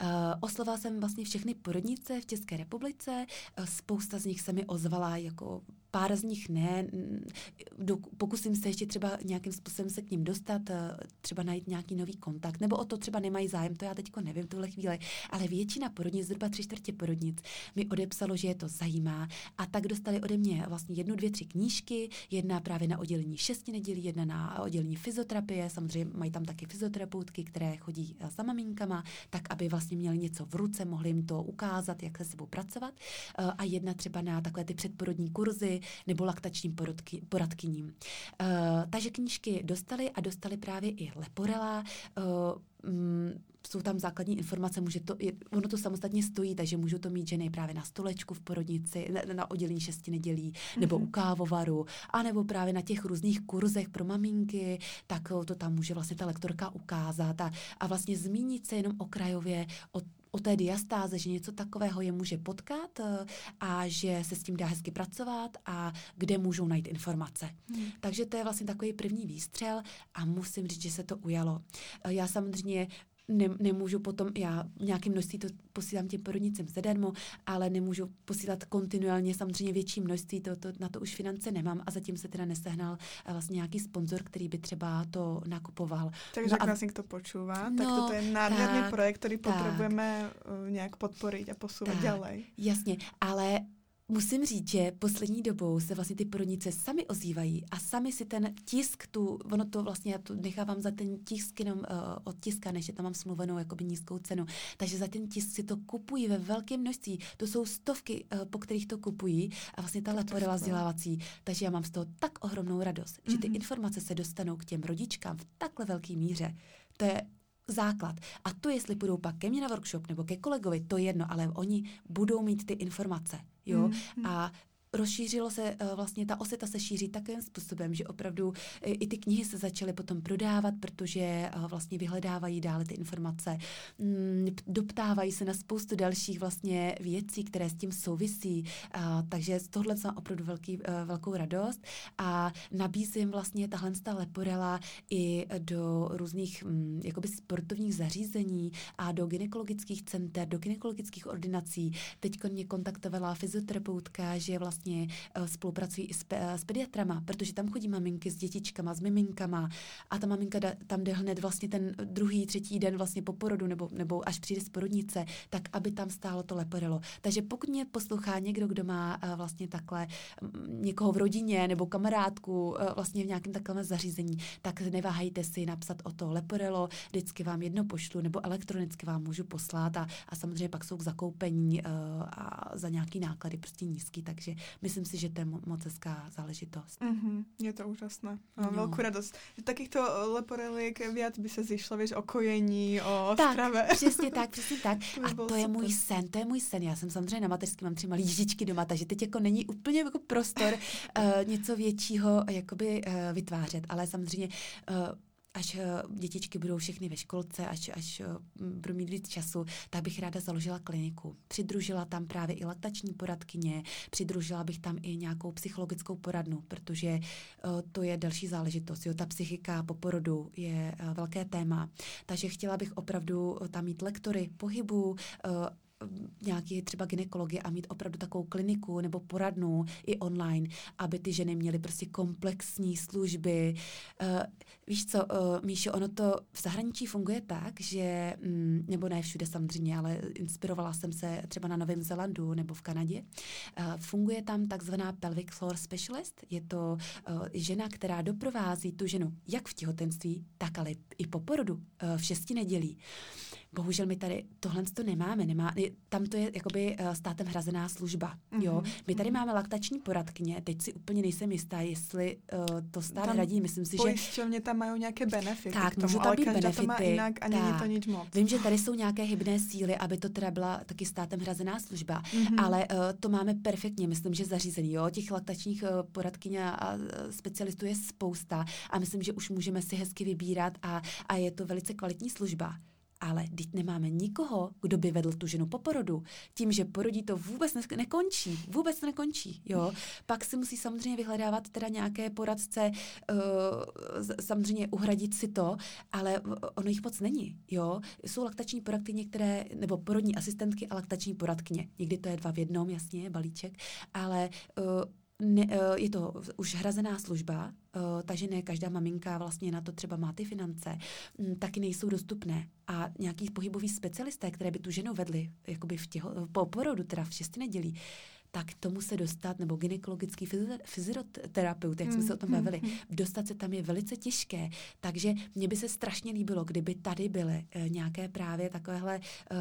Uh, oslovala jsem vlastně všechny porodnice v České republice, uh, spousta z nich se mi ozvala jako pár z nich ne. Do, pokusím se ještě třeba nějakým způsobem se k ním dostat, eh, třeba najít nějaký nový kontakt, nebo o to třeba nemají zájem, to já teďko nevím v tuhle chvíli, ale většina porodnic, zhruba tři čtvrtě porodnic, mi odepsalo, že je to zajímá a tak dostali ode mě vlastně jednu, dvě, tři knížky, jedna právě na oddělení šesti nedělí, jedna na oddělení fyzoterapie, samozřejmě mají tam taky fyzoterapeutky, které chodí eh, za maminkama, tak aby vlastně měli něco v ruce, mohli jim to ukázat, jak se sebou pracovat eh, a jedna třeba na takové ty předporodní kurzy, nebo laktačním porodky, poradkyním. Uh, takže knížky dostali a dostali právě i Leporela, uh, mm, jsou tam základní informace, může to, ono to samostatně stojí, takže můžou to mít ženy právě na stolečku v porodnici, na, na oddělení šesti nedělí, nebo mm-hmm. u kávovaru, anebo právě na těch různých kurzech pro maminky, tak to tam může vlastně ta lektorka ukázat a, a vlastně zmínit se jenom okrajově o o té diastáze, že něco takového je může potkat eh, a že se s tím dá hezky pracovat a kde můžou najít informace. Hmm. Takže to je vlastně takový první výstřel a musím říct, že se to ujalo. Eh, já samozřejmě ne, nemůžu potom, já nějaké množství to posílám těm porodnicím zadarmo, ale nemůžu posílat kontinuálně samozřejmě větší množství, to, to, na to už finance nemám a zatím se teda nesehnal eh, vlastně nějaký sponzor, který by třeba to nakupoval. Takže no vlastně to počúvá, no, tak toto je nádherný projekt, který tak, potřebujeme uh, nějak podporit a posouvat dále. Jasně, ale Musím říct, že poslední dobou se vlastně ty porodnice sami ozývají a sami si ten tisk, tu, ono to vlastně, já to nechávám za ten tisk jenom uh, od tiska, než je tam mám smluvenou jakoby nízkou cenu. Takže za ten tisk si to kupují ve velkém množství. To jsou stovky, uh, po kterých to kupují a vlastně ta leporela vzdělávací. Takže já mám z toho tak ohromnou radost, mm-hmm. že ty mhm. informace se dostanou k těm rodičkám v takhle velké míře. To je základ. A to, jestli půjdou pak ke mně na workshop nebo ke kolegovi, to je jedno, ale oni budou mít ty informace. Jo? Mm-hmm. A rozšířilo se, eh, vlastně ta oseta se šíří takovým způsobem, že opravdu eh, i ty knihy se začaly potom prodávat, protože eh, vlastně vyhledávají dále ty informace, mm, doptávají se na spoustu dalších vlastně věcí, které s tím souvisí, takže z tohle mám opravdu velký, velkou radost a nabízím vlastně tahle leporela i do různých mm, jakoby sportovních zařízení a do gynekologických center, do gynekologických ordinací. Teď mě kontaktovala fyzioterapeutka, že vlastně vlastně uh, spolupracují i s, uh, s pediatrama, protože tam chodí maminky s dětičkama, s miminkama a ta maminka da, tam jde hned vlastně ten druhý, třetí den vlastně po porodu nebo, nebo až přijde z porodnice, tak aby tam stálo to leporelo. Takže pokud mě poslouchá někdo, kdo má uh, vlastně takhle um, někoho v rodině nebo kamarádku uh, vlastně v nějakém takovém zařízení, tak neváhejte si napsat o to leporelo, vždycky vám jedno pošlu nebo elektronicky vám můžu poslat a, a samozřejmě pak jsou k zakoupení a za nějaký náklady prostě nízký, takže myslím si, že to je moc hezká záležitost. Mm-hmm, je to úžasné. Mám no. velkou radost. Takýchto leporelik viac by se zišlo, víš, o kojení, o tak, strave. přesně tak, přesně tak. To a to super. je můj sen, to je můj sen. Já jsem samozřejmě na mateřský, mám tři malé jížičky doma, takže teď jako není úplně jako prostor uh, něco většího jakoby uh, vytvářet, ale samozřejmě uh, až eh, dětičky budou všechny ve školce, až, až eh, budu mít víc času, tak bych ráda založila kliniku. Přidružila tam právě i laktační poradkyně, přidružila bych tam i nějakou psychologickou poradnu, protože uh, to je další záležitost. Jo, ta psychika po porodu je velké téma. Takže chtěla bych opravdu tam mít lektory pohybu, nějaký třeba ginekologie a mít opravdu takovou kliniku nebo poradnu i online, aby ty ženy měly prostě komplexní služby. Uh, víš co, uh, Míšo, ono to v zahraničí funguje tak, že, um, nebo ne všude samozřejmě, ale inspirovala jsem se třeba na Novém Zelandu nebo v Kanadě. Uh, funguje tam takzvaná pelvic floor specialist. Je to uh, žena, která doprovází tu ženu jak v těhotenství, tak ale i po porodu uh, v šesti nedělí. Bohužel my tady tohle to nemáme, nemá, tam to je jakoby uh, státem hrazená služba, mm-hmm. jo. My tady mhm. máme laktační poradkyně, teď si úplně nejsem jistá, jestli uh, to stát tam hradí, myslím si, že... Pojišťovně tam mají nějaké benefity Tak, můžu tam být benefity. to má jinak a není to nic moc. Vím, že tady jsou nějaké hybné síly, aby to teda byla taky státem hrazená služba, mm-hmm. ale uh, to máme perfektně, myslím, že zařízený, jo. Těch laktačních uh, poradkyň a uh, specialistů je spousta a myslím, že už můžeme si hezky vybírat a, a je to velice kvalitní služba ale teď nemáme nikoho, kdo by vedl tu ženu po porodu. Tím, že porodí to vůbec ne- nekončí, vůbec nekončí, jo. Pak si musí samozřejmě vyhledávat teda nějaké poradce, uh, samozřejmě uhradit si to, ale ono jich moc není, jo. Jsou laktační poradkyně, které, nebo porodní asistentky a laktační poradkyně. Někdy to je dva v jednom, jasně, balíček, ale uh, ne, eh, je to už hrazená služba, eh, takže ne každá maminka vlastně na to třeba má ty finance, mm, taky nejsou dostupné. A nějaký pohybový specialisté, které by tu ženu vedli jakoby v těho, po porodu, teda v šesti nedělí, tak tomu se dostat, nebo gynekologický fyzioterapeut, jak jsme se o tom bavili, mm-hmm. dostat se tam je velice těžké. Takže mně by se strašně líbilo, kdyby tady byly uh, nějaké právě takovéhle uh,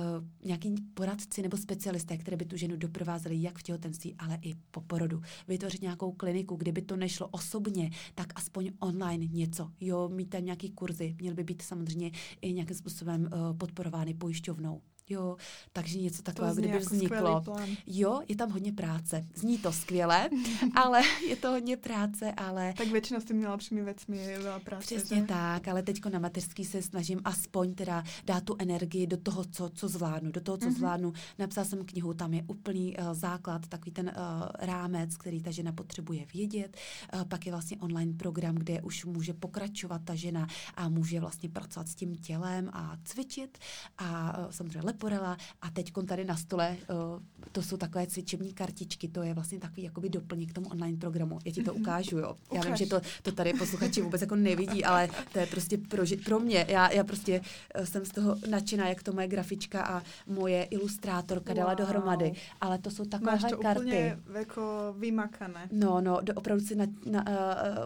nějaký poradci nebo specialisté, které by tu ženu doprovázeli jak v těhotenství, ale i po porodu. Vytvořit nějakou kliniku, kdyby to nešlo osobně, tak aspoň online něco. Jo, mít tam nějaký kurzy, měl by být samozřejmě i nějakým způsobem uh, podporovány pojišťovnou. Jo, takže něco takového, kdyby jako vzniklo. Jo, je tam hodně práce. Zní to skvěle, ale je to hodně práce, ale... Tak většinou s tím nejlepšími věcmi je práce. Přesně že? tak, ale teďko na mateřský se snažím aspoň teda dát tu energii do toho, co, co zvládnu, do toho, co mm-hmm. zvládnu. Napsala jsem knihu, tam je úplný uh, základ, takový ten uh, rámec, který ta žena potřebuje vědět. Uh, pak je vlastně online program, kde už může pokračovat ta žena a může vlastně pracovat s tím tělem a cvičit a uh, samozřejmě leporela a teď tady na stole uh, to jsou takové cvičební kartičky, to je vlastně takový jakoby doplněk k tomu online programu. Já ti to mhm. ukážu, jo. Já vím, že to, to tady posluchači vůbec jako nevidí, ale to je prostě pro, pro mě. Já, já prostě uh, jsem z toho nadšená, jak to moje grafička a moje ilustrátorka wow. dala dohromady. Ale to jsou takové Máš to karty. úplně jako vymakané. No, no, do, opravdu si na, na,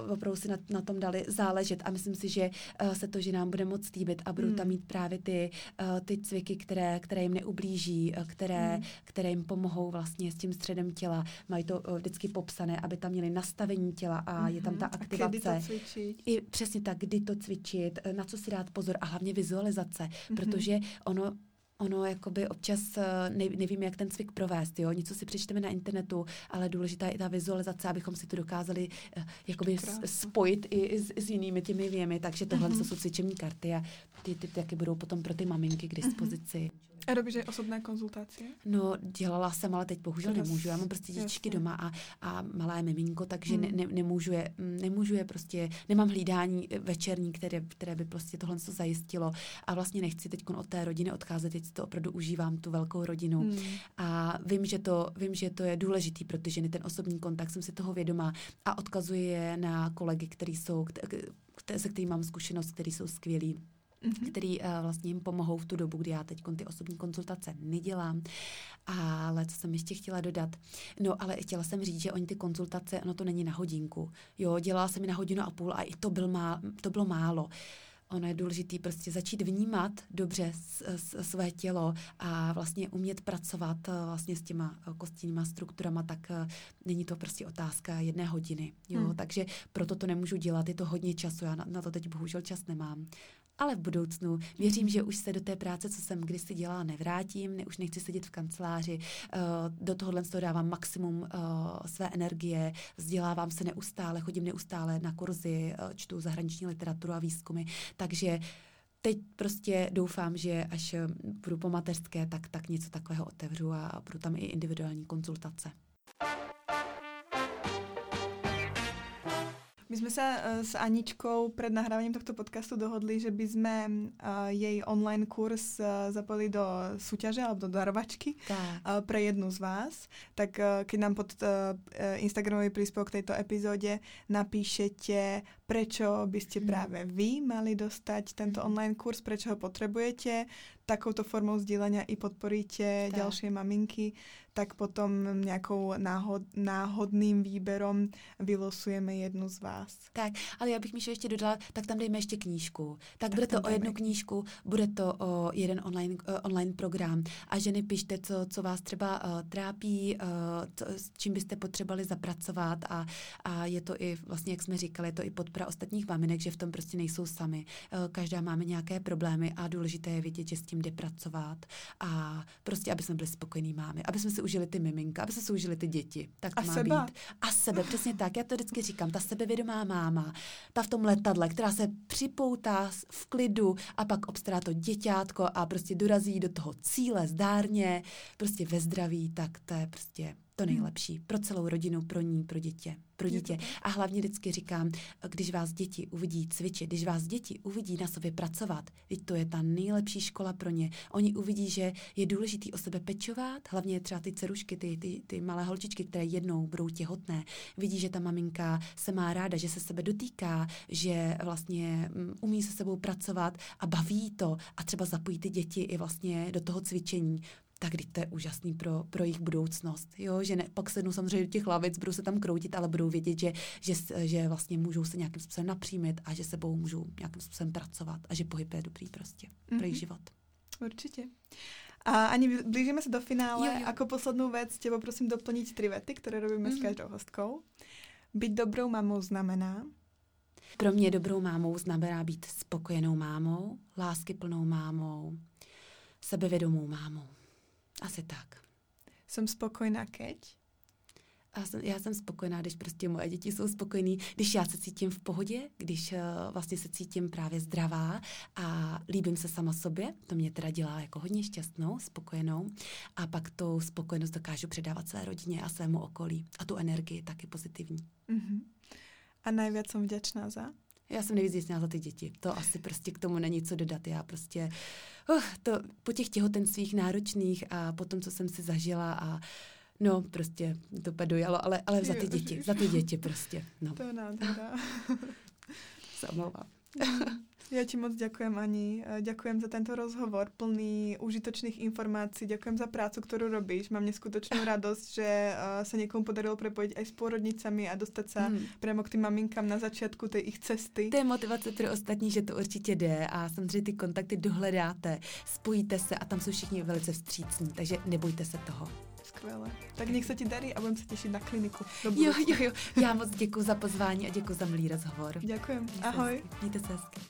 uh, opravdu si na, na tom dali záležet a myslím si, že uh, se to, že nám bude moc líbit a budou hmm. tam mít právě ty, uh, ty cviky, které, které jim neublíží, které, hmm. které jim pomohou vlastně s tím středem těla. Mají to uh, vždycky popsané, aby tam měli nastavení těla a hmm. je tam ta aktivace. A kdy to cvičit? I přesně tak, kdy to cvičit, na co si dát pozor a hlavně vizualizace, hmm. protože ono ono jakoby občas eh, ne, nevím, jak ten cvik provést, jo, něco si přečteme na internetu, ale důležitá je i ta vizualizace, abychom si to dokázali jakoby spojit i s, s jinými těmi věmi, takže tohle mm-hmm. jsou cvičební karty a ty, ty, ty taky budou potom pro ty maminky k dispozici. Mm-hmm. A robíš osobné konzultace? No, dělala jsem, ale teď bohužel Teraz, nemůžu. Já mám prostě dětičky doma a, a malé miminko, takže hmm. ne, ne, nemůžu, je, nemůžu je prostě, nemám hlídání večerní, které, které by prostě tohle zajistilo. A vlastně nechci teď od té rodiny odcházet, teď to opravdu užívám, tu velkou rodinu. Hmm. A vím že, to, vím, že to je důležitý pro ty ženy, ten osobní kontakt, jsem si toho vědomá a odkazuji je na kolegy, který jsou, se kterými mám zkušenost, který jsou skvělí mm-hmm. který uh, vlastně jim pomohou v tu dobu, kdy já teď ty osobní konzultace nedělám. Ale co jsem ještě chtěla dodat? No, ale chtěla jsem říct, že oni ty konzultace, ono to není na hodinku. Jo, dělala jsem mi na hodinu a půl a i to, byl má, to bylo málo ono je důležité prostě začít vnímat dobře s, s, své tělo a vlastně umět pracovat eh, vlastně s těma eh, kostníma strukturama, tak není to prostě otázka jedné hodiny. Jo? Hmm. Takže proto to nemůžu dělat, je to hodně času, já na, na to teď bohužel čas nemám ale v budoucnu. Věřím, že už se do té práce, co jsem kdysi dělala, nevrátím, ne, už nechci sedět v kanceláři, uh, do tohohle toho dávám maximum uh, své energie, vzdělávám se neustále, chodím neustále na kurzy, uh, čtu zahraniční literaturu a výzkumy, takže teď prostě doufám, že až budu po mateřské, tak, tak něco takového otevřu a budu tam i individuální konzultace. My sme sa uh, s Aničkou pred nahrávaním tohto podcastu dohodli, že by sme uh, jej online kurz uh, zapojili do súťaže alebo do darovačky uh, pre jednu z vás. Tak keď nám pod Instagramový príspevok k tejto epizóde napíšete, prečo by ste hmm. práve vy mali dostať tento hmm. online kurz, prečo ho potrebujete, takouto formou sdílenia i podporíte tak. ďalšie maminky, tak potom nějakou náhod, náhodným výberom vylosujeme jednu z vás. Tak, ale já bych mi ještě dodala, tak tam dejme ještě knížku. Tak, tak bude to o jednu knížku, bude to o jeden online, uh, online program. A ženy pište, co, co vás třeba uh, trápí, uh, co, s čím byste potřebovali zapracovat a, a je to i, vlastně jak jsme říkali, je to i podpora ostatních maminek, že v tom prostě nejsou sami. Uh, každá máme nějaké problémy a důležité je vědět, že s tím jde pracovat a prostě, aby jsme byli spokojení mámy, aby jsme si užili ty miminka, aby se užili ty děti. Tak to a má seba. být. A sebe, přesně tak. Já to vždycky říkám. Ta sebevědomá máma, ta v tom letadle, která se připoutá v klidu a pak obstará to děťátko a prostě dorazí do toho cíle zdárně, prostě ve zdraví, tak to je prostě to nejlepší pro celou rodinu, pro ní, pro dítě pro dítě. A hlavně vždycky říkám, když vás děti uvidí cvičit, když vás děti uvidí na sobě pracovat, teď to je ta nejlepší škola pro ně. Oni uvidí, že je důležitý o sebe pečovat, hlavně třeba ty cerušky, ty, ty, ty malé holčičky, které jednou budou těhotné, vidí, že ta maminka se má ráda, že se sebe dotýká, že vlastně mm, umí se sebou pracovat a baví to. A třeba zapojí ty děti i vlastně do toho cvičení tak když to je úžasný pro, pro jejich budoucnost. Jo? Že ne, pak sednou samozřejmě do těch lavic, budou se tam kroutit, ale budou vědět, že, že, že vlastně můžou se nějakým způsobem napřímit a že sebou můžou nějakým způsobem pracovat a že pohyb je dobrý prostě mm-hmm. pro jejich mhm. život. Určitě. A ani blížíme se do finále. Jo, jo. Ako poslednou věc tě poprosím doplnit tři vety, které robíme mm-hmm. s mhm. každou hostkou. Být dobrou mamou znamená? Pro mě dobrou mámou znamená být spokojenou mámou, láskyplnou mámou, sebevědomou mámou. Asi tak. Jsem spokojená keď? A jsem, já jsem spokojená, když prostě moje děti jsou spokojený, když já se cítím v pohodě, když uh, vlastně se cítím právě zdravá a líbím se sama sobě, to mě teda dělá jako hodně šťastnou, spokojenou a pak tu spokojenost dokážu předávat své rodině a svému okolí a tu energii taky pozitivní. Uh-huh. A nejvíc jsem vděčná za? Já jsem nejvíc vděčná za ty děti. To asi prostě k tomu není co dodat. Já prostě uh, to po těch těhotenstvích náročných a po tom, co jsem si zažila a no prostě to dojalo, ale, ale za ty děti, za ty děti prostě. No. To nádhera. Se omlouvám. Ja ti moc ďakujem, Ani. Ďakujem za tento rozhovor plný užitočných informácií. Ďakujem za prácu, ktorú robíš. Mám neskutočnú radosť, že sa niekomu podarilo prepojiť aj s pôrodnicami a dostať sa mm. priamo k tým maminkám na začátku tej ich cesty. To je motivace pro ostatní, že to určitě jde a samozřejmě ty kontakty dohledáte, spojíte se a tam jsou všichni velice vstřícní, takže nebojte se toho. Skvěle. Tak nech se ti darí a budeme se těšit na kliniku. Jo, jo, jo. Já moc děkuji za pozvání a děkuji za milý rozhovor. Děkujem. Ahoj. Mějte se hezky.